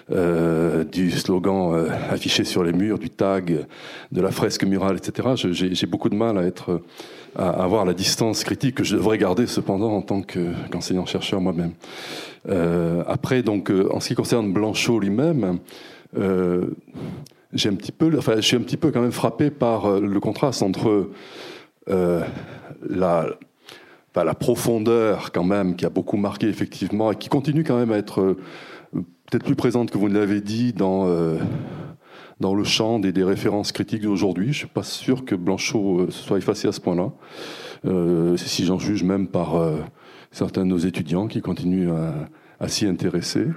euh, du slogan euh, affiché sur les murs, du tag, de la fresque murale, etc. J'ai beaucoup de mal à être à avoir la distance critique que je devrais garder cependant en tant qu'enseignant chercheur moi-même. Euh, après, donc, en ce qui concerne Blanchot lui-même, j'ai un petit peu, enfin, je suis un petit peu quand même frappé par le contraste entre la la profondeur quand même qui a beaucoup marqué effectivement et qui continue quand même à être peut-être plus présente que vous ne l'avez dit dans, euh, dans le champ des, des références critiques d'aujourd'hui. Je ne suis pas sûr que Blanchot euh, soit effacé à ce point-là. Euh, si j'en juge même par certains de nos étudiants qui continuent à, à s'y intéresser.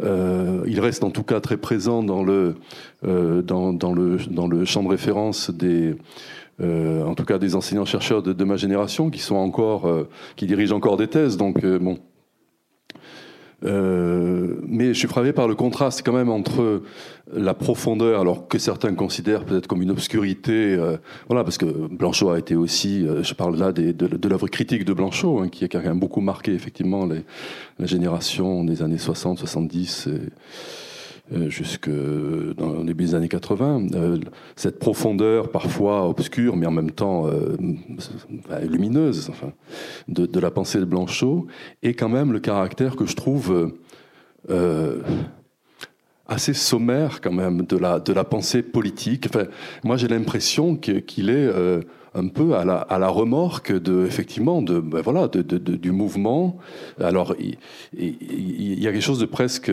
il reste en tout cas très présent dans le, dans, dans, le, dans le champ de référence des, en tout cas des enseignants-chercheurs de, de, ma génération qui sont encore, qui dirigent encore des thèses. Donc bon, euh, mais je suis frappé par le contraste quand même entre la profondeur, alors que certains considèrent peut-être comme une obscurité, euh, voilà, parce que Blanchot a été aussi, euh, je parle là de, de l'œuvre critique de Blanchot, hein, qui a quand même beaucoup marqué effectivement les, la génération des années 60, 70. Et, jusque dans le début des années 80, euh, cette profondeur parfois obscure, mais en même temps euh, lumineuse, de, la pensée de Blanchot, et quand même le caractère que je trouve assez sommaire quand même de la, de la pensée politique. Enfin, moi j'ai l'impression qu'il est un peu à la, à remorque de effectivement de ben voilà du mouvement. Alors il, y a quelque chose de presque,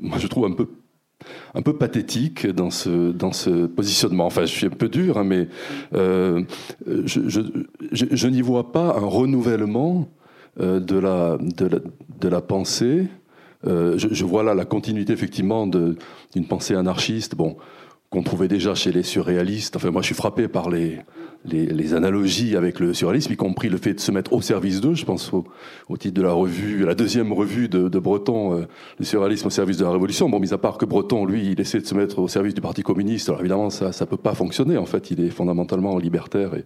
moi je trouve un peu un peu pathétique dans ce dans ce positionnement. Enfin, je suis un peu dur, hein, mais euh, je, n'y vois pas un renouvellement euh, de la de la, pensée. Euh, je, vois là la continuité effectivement d'une pensée anarchiste. Bon, qu'on trouvait déjà chez les surréalistes. Enfin, moi, je suis frappé par les, les, les, analogies avec le surréalisme, y compris le fait de se mettre au service d'eux. Je pense au, au, titre de la revue, la deuxième revue de, de Breton, euh, le surréalisme au service de la Révolution. Bon, mis à part que Breton, lui, il essaie de se mettre au service du Parti communiste. Alors évidemment, ça, ça peut pas fonctionner. En fait, il est fondamentalement libertaire et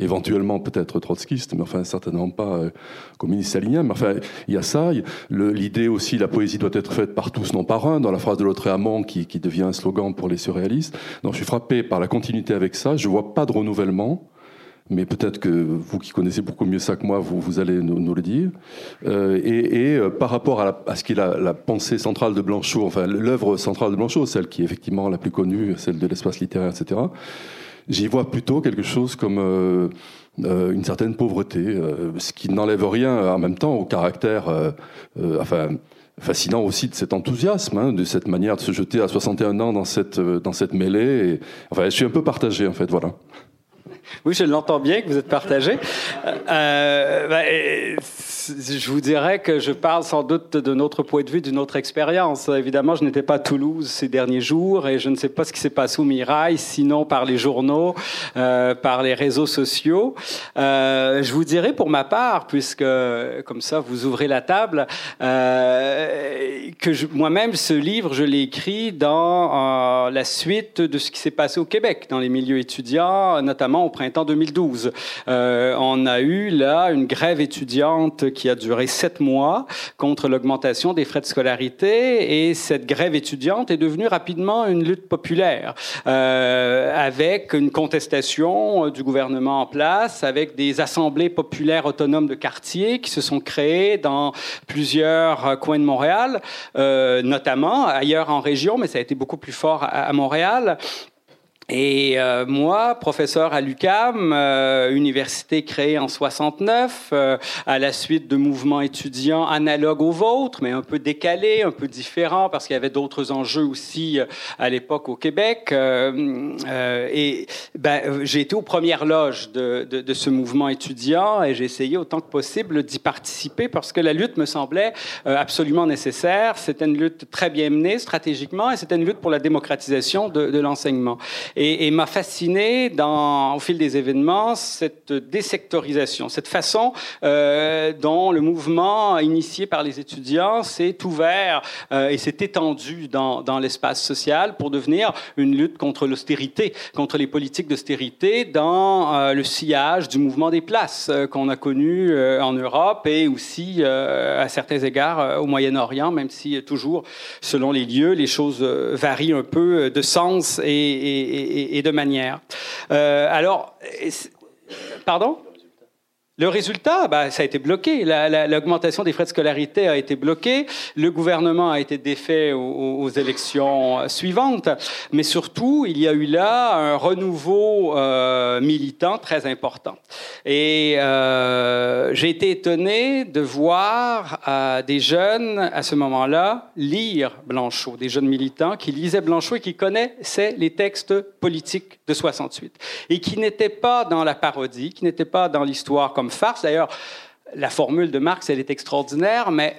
éventuellement peut-être trotskiste, mais enfin certainement pas euh, communiste stalinien. Mais enfin, il y a ça. L'idée aussi, la poésie doit être faite par tous, non par un. Dans la phrase de l'autre amant, qui, qui devient un slogan pour les surréalistes. Donc je suis frappé par la continuité avec ça. Je vois pas de renouvellement. Mais peut-être que vous qui connaissez beaucoup mieux ça que moi, vous, vous allez nous, nous le dire. Euh, et, et euh, par rapport à, la, à ce qui est la, la, pensée centrale de Blanchot, enfin l'œuvre centrale de Blanchot, celle qui est effectivement la plus connue, celle de l'espace littéraire, etc., j'y vois plutôt quelque chose comme euh, euh une certaine pauvreté, euh, ce qui n'enlève rien en même temps au caractère, enfin fascinant aussi de cet enthousiasme, hein, de cette manière de se jeter à 61 ans dans cette, euh, dans cette mêlée. Enfin, je suis un peu partagé, en fait, voilà. Oui, je l'entends bien que vous êtes partagé. Euh, bah, je vous dirais que je parle sans doute de notre point de vue, d'une autre expérience. Évidemment, je n'étais pas à Toulouse ces derniers jours et je ne sais pas ce qui s'est passé au Mirail, sinon par les journaux, euh, par les réseaux sociaux. Euh, je vous dirais pour ma part, puisque comme ça vous ouvrez la table, euh, que moi-même, ce livre, je l'ai écrit dans la suite de ce qui s'est passé au Québec, dans les milieux étudiants, notamment au printemps 2012. on a eu là une grève étudiante qui a duré sept mois contre l'augmentation des frais de scolarité, et cette grève étudiante est devenue rapidement une lutte populaire, avec une contestation du gouvernement en place, avec des assemblées populaires autonomes de quartier qui se sont créées dans plusieurs coins de Montréal, euh, notamment ailleurs en région, mais ça a été beaucoup plus fort à Montréal. Et euh, moi, professeur à l'UCAM, euh, université créée en 69, euh, à la suite de mouvements étudiants analogues aux vôtres, mais un peu décalés, un peu différents, parce qu'il y avait d'autres enjeux aussi à l'époque au Québec. et ben, j'ai été aux premières loges de, de, de ce mouvement étudiant et j'ai essayé autant que possible d'y participer parce que la lutte me semblait absolument nécessaire. C'était une lutte très bien menée stratégiquement et c'était une lutte pour la démocratisation de, de l'enseignement. Et, m'a fasciné dans, au fil des événements cette désectorisation, cette façon euh, dont le mouvement initié par les étudiants s'est ouvert euh, et s'est étendu dans, l'espace social pour devenir une lutte contre l'austérité, contre les politiques d'austérité dans euh, le sillage du mouvement des places qu'on a connu en Europe et aussi à certains égards au Moyen-Orient, même si toujours, selon les lieux, les choses varient un peu de sens et, de manière. Euh, alors, pardon? Le résultat, bah, ça a été bloqué. L'augmentation des frais de scolarité a été bloquée. Le gouvernement a été défait aux, élections suivantes. Mais surtout, il y a eu là un renouveau euh, militant très important. Et euh, j'ai été étonné de voir euh, des jeunes, à ce moment-là, lire Blanchot, des jeunes militants qui lisaient Blanchot et qui connaissaient les textes politiques de 68. Et qui n'étaient pas dans la parodie, qui n'étaient pas dans l'histoire comme farce. D'ailleurs, la formule de Marx, elle est extraordinaire, mais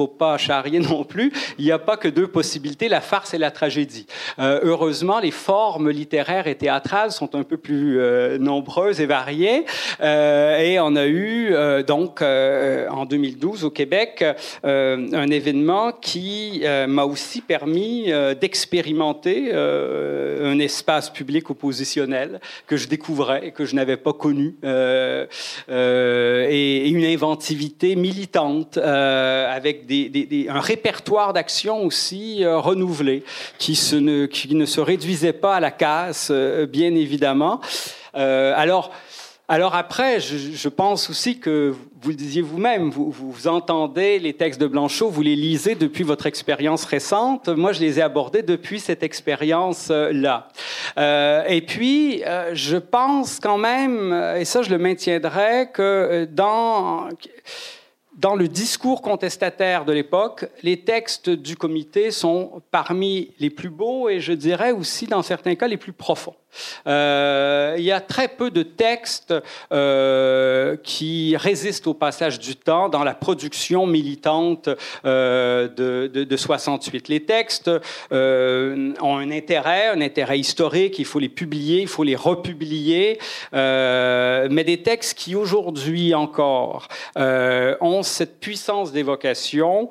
faut pas charrier *laughs* non plus. Il n'y a pas que deux possibilités, la farce et la tragédie. Euh, heureusement, les formes littéraires et théâtrales sont un peu plus euh, nombreuses et variées. Euh, et on a eu donc en 2012 au Québec un événement qui m'a aussi permis d'expérimenter un espace public oppositionnel que je découvrais que je n'avais pas connu et, et, une inventivité militante avec un répertoire d'actions aussi euh, renouvelé, qui, ne, se réduisait pas à la casse, euh, bien évidemment. Euh, alors, alors après, je, pense aussi que vous le disiez vous-même, vous, vous, entendez les textes de Blanchot, vous les lisez depuis votre expérience récente. Moi, je les ai abordés depuis cette expérience-là. et puis, je pense quand même, et ça je le maintiendrai, que dans dans le discours contestataire de l'époque, les textes du comité sont parmi les plus beaux et je dirais aussi dans certains cas les plus profonds. Euh, il y a très peu de textes euh, qui résistent au passage du temps dans la production militante euh, de, de, de, 68. Les textes ont un intérêt, un intérêt historique, il faut les publier, il faut les republier, mais des textes qui aujourd'hui encore ont cette puissance d'évocation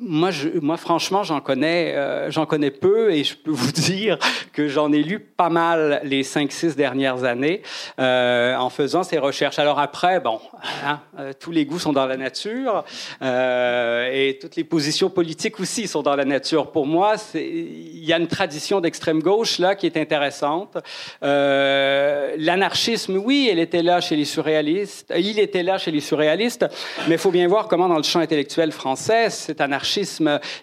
moi, je, moi, franchement, j'en connais, euh, j'en connais peu et je peux *laughs* vous dire que j'en ai lu pas mal les cinq, six dernières années euh, en faisant ces recherches. Alors après, bon, hein, euh, tous les goûts sont dans la nature euh, et toutes les positions politiques aussi sont dans la nature. Pour moi, il y a une tradition d'extrême gauche là qui est intéressante. Euh, l'anarchisme, oui, elle était là chez les surréalistes. Il était là chez les surréalistes, mais il faut bien voir comment dans le champ intellectuel français, cet anarchisme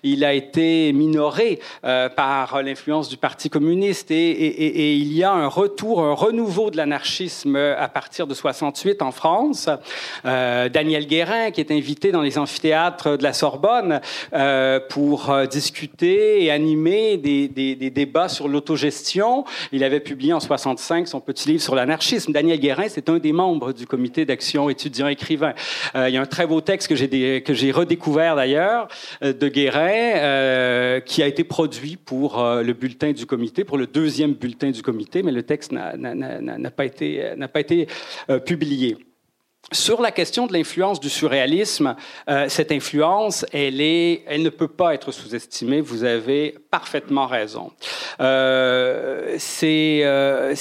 il a été minoré euh, par l'influence du Parti communiste et, il y a un retour, un renouveau de l'anarchisme à partir de 68 en France. Euh, Daniel Guérin, qui est invité dans les amphithéâtres de la Sorbonne euh, pour discuter et animer des, des débats sur l'autogestion. Il avait publié en 65 son petit livre sur l'anarchisme. Daniel Guérin, c'est un des membres du comité d'action étudiant-écrivain. il y a un très beau texte que j'ai redécouvert d'ailleurs, de Guérin, euh, qui a été produit pour euh, le bulletin du comité, pour le deuxième bulletin du comité, mais le texte n'a pas été, n'a pas été publié. Sur la question de l'influence du surréalisme, euh, cette influence, elle, ne peut pas être sous-estimée. Vous avez parfaitement raison. Euh, ces, euh,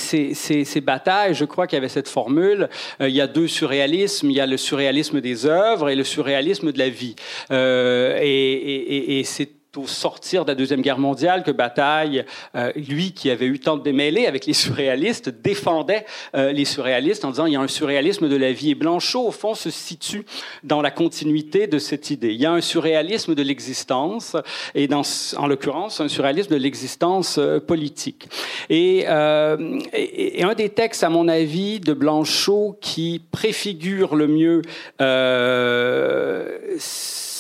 batailles, je crois qu'il y avait cette formule. Euh, il y a deux surréalismes. Il y a le surréalisme des œuvres et le surréalisme de la vie. Euh, et, et, et c'est au sortir de la Deuxième Guerre mondiale que Bataille, euh, lui qui avait eu tant de démêlés avec les surréalistes, défendait euh, les surréalistes en disant il y a un surréalisme de la vie. Et Blanchot, au fond, se situe dans la continuité de cette idée. Il y a un surréalisme de l'existence, et en l'occurrence, un surréalisme de l'existence euh, politique. Et, et, un des textes, à mon avis, de Blanchot qui préfigure le mieux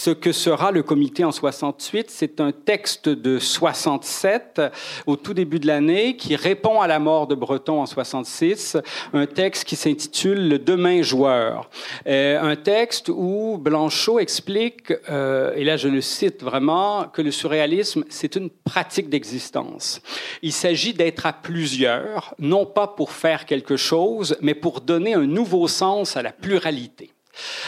ce que sera le comité en 68. C'est un texte de 67 au tout début de l'année qui répond à la mort de Breton en 66, un texte qui s'intitule Le demain joueur. Euh, un texte où Blanchot explique, euh, et là je le cite vraiment, que le surréalisme, c'est une pratique d'existence. Il s'agit d'être à plusieurs, non pas pour faire quelque chose, mais pour donner un nouveau sens à la pluralité.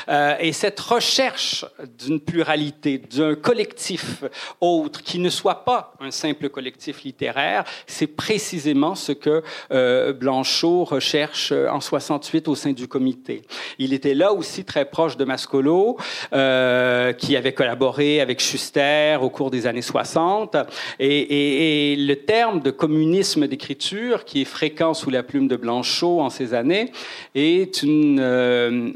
Euh, et cette recherche d'une pluralité, d'un collectif autre qui ne soit pas un simple collectif littéraire, c'est précisément ce que euh, Blanchot recherche en 68 au sein du comité. Il était là aussi très proche de Mascolo, euh, qui avait collaboré avec Schuster au cours des années 60. Et, le terme de communisme d'écriture, qui est fréquent sous la plume de Blanchot en ces années, est une euh,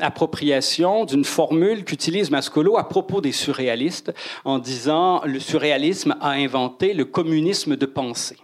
d'une formule qu'utilise Mascolo à propos des surréalistes en disant le surréalisme a inventé le communisme de pensée.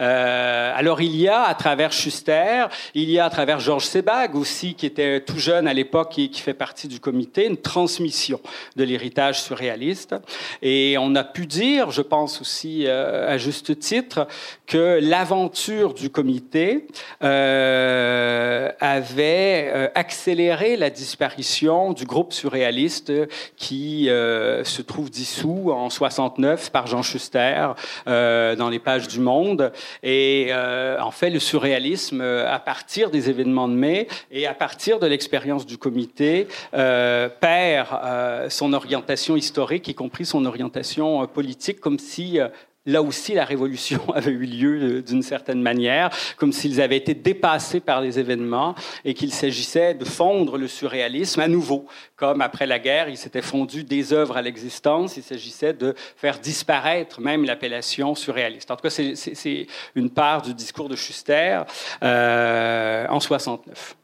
Euh, alors il y a à travers Schuster, il y a à travers Georges Sebag aussi, qui était tout jeune à l'époque et qui fait partie du comité, une transmission de l'héritage surréaliste. Et on a pu dire, je pense aussi euh, à juste titre, que l'aventure du comité euh, avait accéléré la disparition du groupe surréaliste qui se trouve dissous en 69 par Jean Schuster dans les pages du Monde et euh, en fait, le surréalisme, euh, à partir des événements de mai et à partir de l'expérience du comité, euh, perd son orientation historique, y compris son orientation politique, comme si là aussi la révolution *laughs* avait eu lieu d'une certaine manière, comme s'ils avaient été dépassés par les événements et qu'il s'agissait de fondre le surréalisme à nouveau, comme après la guerre, il s'était fondu des œuvres à l'existence, il s'agissait de faire disparaître même l'appellation surréaliste. En tout cas, c'est une part du discours de Schuster euh, en 69.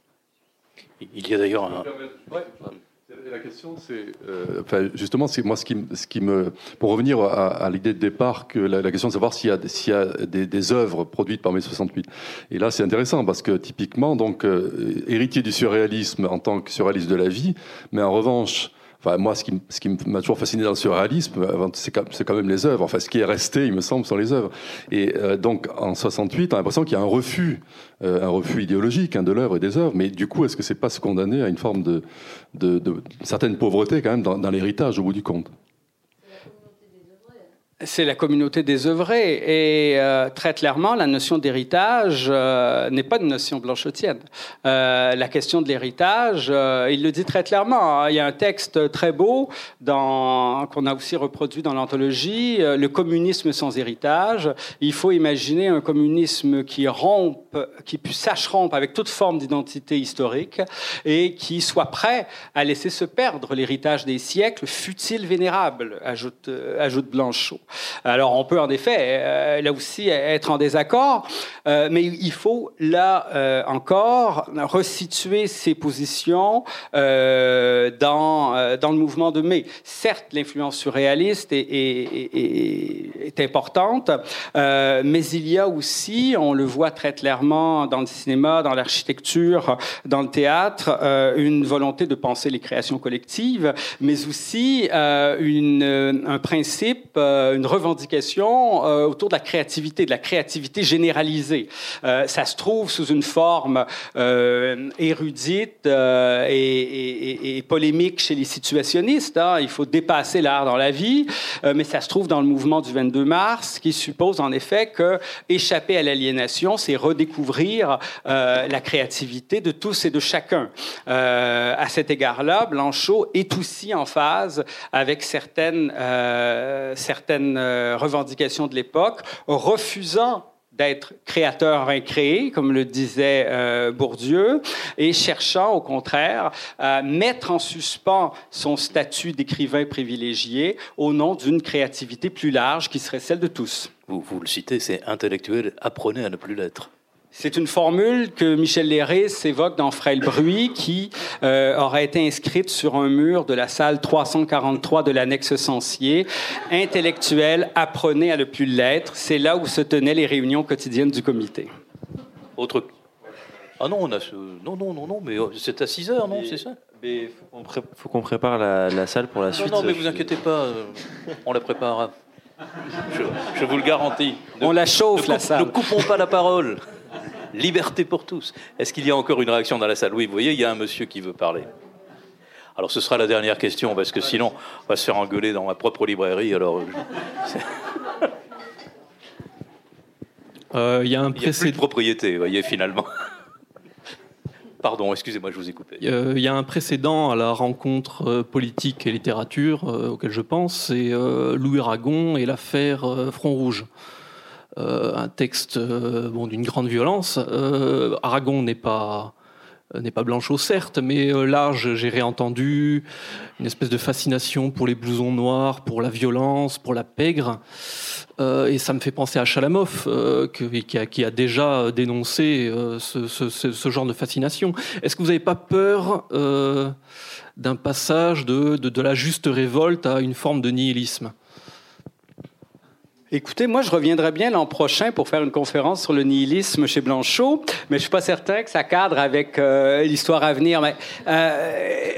Il y a d'ailleurs un... Ouais la question, c'est euh, enfin, justement, c'est moi ce qui, ce qui me, pour revenir à, à l'idée de départ, que la, la question de savoir s'il y a, s'il y a des, des, œuvres produites par mai 68. Et là, c'est intéressant parce que typiquement, donc, euh, héritier du surréalisme en tant que surréaliste de la vie, mais en revanche, Enfin, moi, ce qui, m'a toujours fasciné dans le surréalisme, c'est quand même les œuvres. Enfin, ce qui est resté, il me semble, sont les œuvres. Et euh, donc, en 68, on a l'impression qu'il y a un refus, euh, un refus idéologique hein, de l'œuvre et des œuvres. Mais du coup, est-ce que c'est pas se condamner à une forme de, de, de, certaine pauvreté quand même dans l'héritage au bout du compte? C'est la communauté des œuvrés. Et euh, très clairement, la notion d'héritage euh, n'est pas une notion blanchotienne. Euh, la question de l'héritage, euh, il le dit très clairement. Hein. Il y a un texte très beau qu'on a aussi reproduit dans l'anthologie, euh, Le communisme sans héritage. Il faut imaginer un communisme qui rompe, qui sache rompre avec toute forme d'identité historique et qui soit prêt à laisser se perdre l'héritage des siècles, fut-il vénérable, ajoute, euh, ajoute Blanchot. Alors on peut en effet, euh, là aussi, être en désaccord, euh, mais il faut là euh, encore resituer ses positions dans, dans le mouvement de mai. Certes, l'influence surréaliste est, est, est, est importante, mais il y a aussi, on le voit très clairement dans le cinéma, dans l'architecture, dans le théâtre, une volonté de penser les créations collectives, mais aussi une, un principe, une une revendication autour de la créativité, de la créativité généralisée. ça se trouve sous une forme érudite et, polémique chez les situationnistes. Hein. Il faut dépasser l'art dans la vie, mais ça se trouve dans le mouvement du 22 mars, qui suppose en effet que échapper à l'aliénation, c'est redécouvrir la créativité de tous et de chacun. à cet égard-là, Blanchot est aussi en phase avec certaines, euh, certaines euh, revendications de l'époque, refusant d'être créateur incréé, comme le disait euh, Bourdieu, et cherchant au contraire à mettre en suspens son statut d'écrivain privilégié au nom d'une créativité plus large qui serait celle de tous. Vous, vous le citez, c'est intellectuel, apprenez à ne plus l'être. C'est une formule que Michel Léris évoque dans Frêle Bruit, qui euh, aurait été inscrite sur un mur de la salle 343 de l'annexe Censier. Intellectuel, apprenez à ne plus l'être. C'est là où se tenaient les réunions quotidiennes du comité. Autre. Ah non, on a non, non, non, non, mais euh, c'est à 6 heures, non, c'est ça Mais faut qu'on prépare la, salle pour la suite. Non, non, mais vous inquiétez pas, euh, on la préparera. Je, vous le garantis. on la chauffe, la salle. Ne coupons pas la parole. Liberté pour tous. Est-ce qu'il y a encore une réaction dans la salle? Oui, vous voyez, il y a un monsieur qui veut parler. Alors ce sera la dernière question, parce que sinon, on va se faire engueuler dans ma propre librairie. Alors, euh, il y a un précédent. de propriété, vous voyez, finalement. Pardon, excusez-moi, je vous ai coupé. Il y a un précédent à la rencontre euh, politique et littérature euh, auquel je pense, c'est Louis Aragon et l'affaire Front Rouge. Euh, un texte euh, bon, d'une grande violence. Euh, Aragon n'est pas n'est pas Blanchot certes, mais là j'ai réentendu une espèce de fascination pour les blousons noirs, pour la violence, pour la pègre, et ça me fait penser à Chalamov qui, a, déjà dénoncé ce, genre de fascination. Est-ce que vous n'avez pas peur d'un passage de, de, la juste révolte à une forme de nihilisme? Écoutez, moi, je reviendrai bien l'an prochain pour faire une conférence sur le nihilisme chez Blanchot, mais je suis pas certain que ça cadre avec euh, l'histoire à venir. Mais, euh,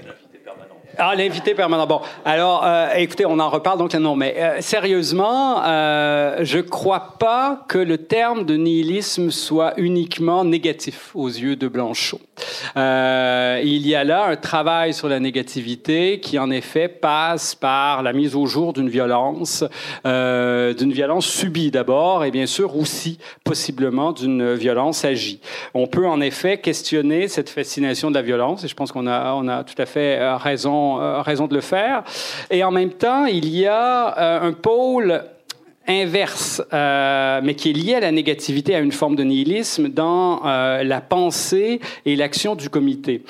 ah, l'invité permanent. Bon, alors, euh, écoutez, on en reparle donc non, mais euh, sérieusement, euh, je crois pas que le terme de nihilisme soit uniquement négatif aux yeux de Blanchot. Euh, il y a là un travail sur la négativité qui, en effet, passe par la mise au jour d'une violence, euh, d'une violence subie d'abord, et bien sûr aussi possiblement d'une violence agie. On peut en effet questionner cette fascination de la violence, et je pense qu'on a, tout à fait raison euh, raison de le faire. Et en même temps, il y a un pôle inverse, euh, mais qui est lié à la négativité, à une forme de nihilisme dans la pensée et l'action du comité.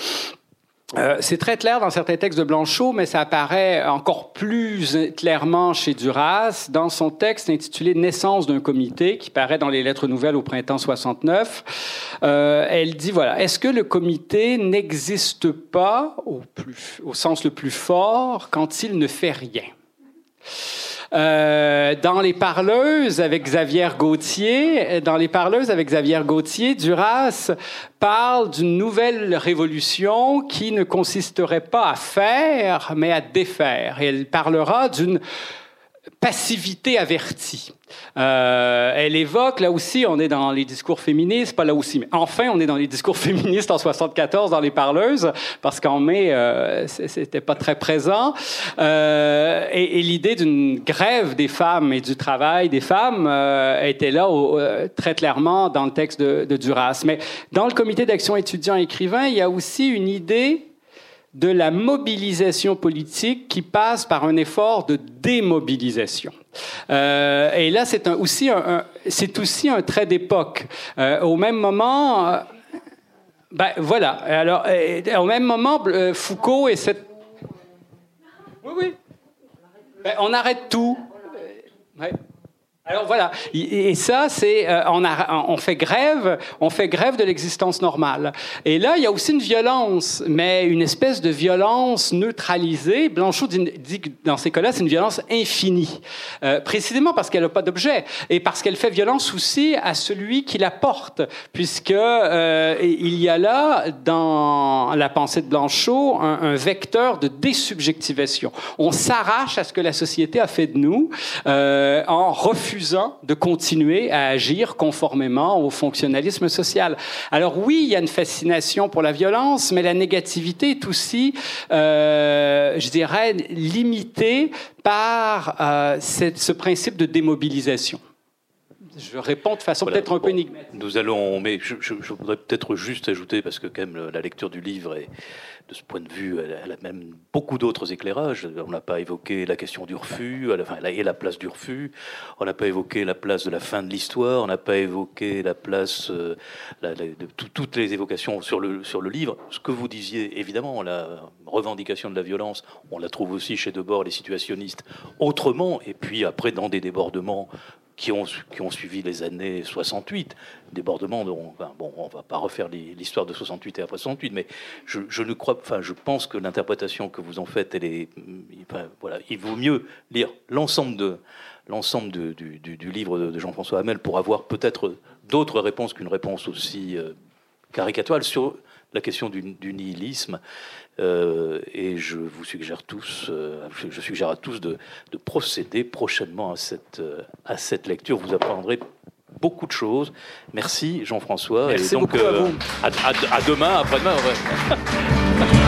Euh, c'est très clair dans certains textes de Blanchot, mais ça apparaît encore plus clairement chez Duras dans son texte intitulé Naissance d'un comité, qui paraît dans les Lettres nouvelles au printemps 69. Euh, elle dit voilà, est-ce que le comité n'existe pas au, plus, au sens le plus fort quand il ne fait rien? Euh, dans les parleuses avec Xavier Gauthier, dans les parleuses avec Xavier Gauthier, Duras parle d'une nouvelle révolution qui ne consisterait pas à faire, mais à défaire. Et elle parlera d'une passivité avertie. Euh, elle évoque, là aussi, on est dans les discours féministes, pas là aussi, mais enfin, on est dans les discours *laughs* féministes en 74 dans les parleuses, parce qu'en mai, euh, c'était pas très présent. Euh, et, l'idée d'une grève des femmes et du travail des femmes était là très clairement dans le texte de, de Duras. Mais dans le comité d'action étudiant-écrivain, il y a aussi une idée de la mobilisation politique qui passe par un effort de démobilisation. Euh, et là, c'est aussi, un, aussi un trait d'époque. Euh, au même moment, euh, ben, voilà. Alors, au même moment, Foucault et cette. Oui, oui. Ben, on arrête tout. Ouais. Alors voilà, et ça, c'est euh, on, on, fait grève, on fait grève de l'existence normale. Et là, il y a aussi une violence, mais une espèce de violence neutralisée. Blanchot dit, que dans ces cas-là, c'est une violence infinie, euh, précisément parce qu'elle n'a pas d'objet et parce qu'elle fait violence aussi à celui qui la porte, puisque euh, il y a là dans la pensée de Blanchot un, un vecteur de désubjectivation. On s'arrache à ce que la société a fait de nous en refusant de continuer à agir conformément au fonctionnalisme social. Alors oui, il y a une fascination pour la violence, mais la négativité est aussi, euh, je dirais, limitée par euh, ce principe de démobilisation. Je réponds de façon peut-être un peu énigmatique. Nous allons, mais je, je, je voudrais peut-être juste ajouter, parce que quand même la lecture du livre est, de ce point de vue, elle, a même beaucoup d'autres éclairages. On n'a pas évoqué la question du refus, enfin, et la place du refus. On n'a pas évoqué la place de la fin de l'histoire. On n'a pas évoqué la place euh, de toutes les évocations sur le, sur le livre. Ce que vous disiez, évidemment, la revendication de la violence, on la trouve aussi chez Debord, les situationnistes, autrement, et puis après dans des débordements qui ont, suivi les années 68, débordements dont, bon, on va pas refaire l'histoire de 68 et après 68, mais je, ne crois, enfin, je pense que l'interprétation que vous en faites, elle est, voilà, il vaut mieux lire l'ensemble de l'ensemble du, livre de, Jean-François Hamel pour avoir peut-être d'autres réponses qu'une réponse aussi euh, caricaturale sur la question du, du nihilisme. Euh, et je vous suggère tous, euh, je suggère à tous de, de procéder prochainement à cette, euh, à cette lecture. Vous apprendrez beaucoup de choses. Merci Jean-François. Merci et donc, beaucoup à, vous. À, à, à, demain, après-demain. Ouais. *laughs*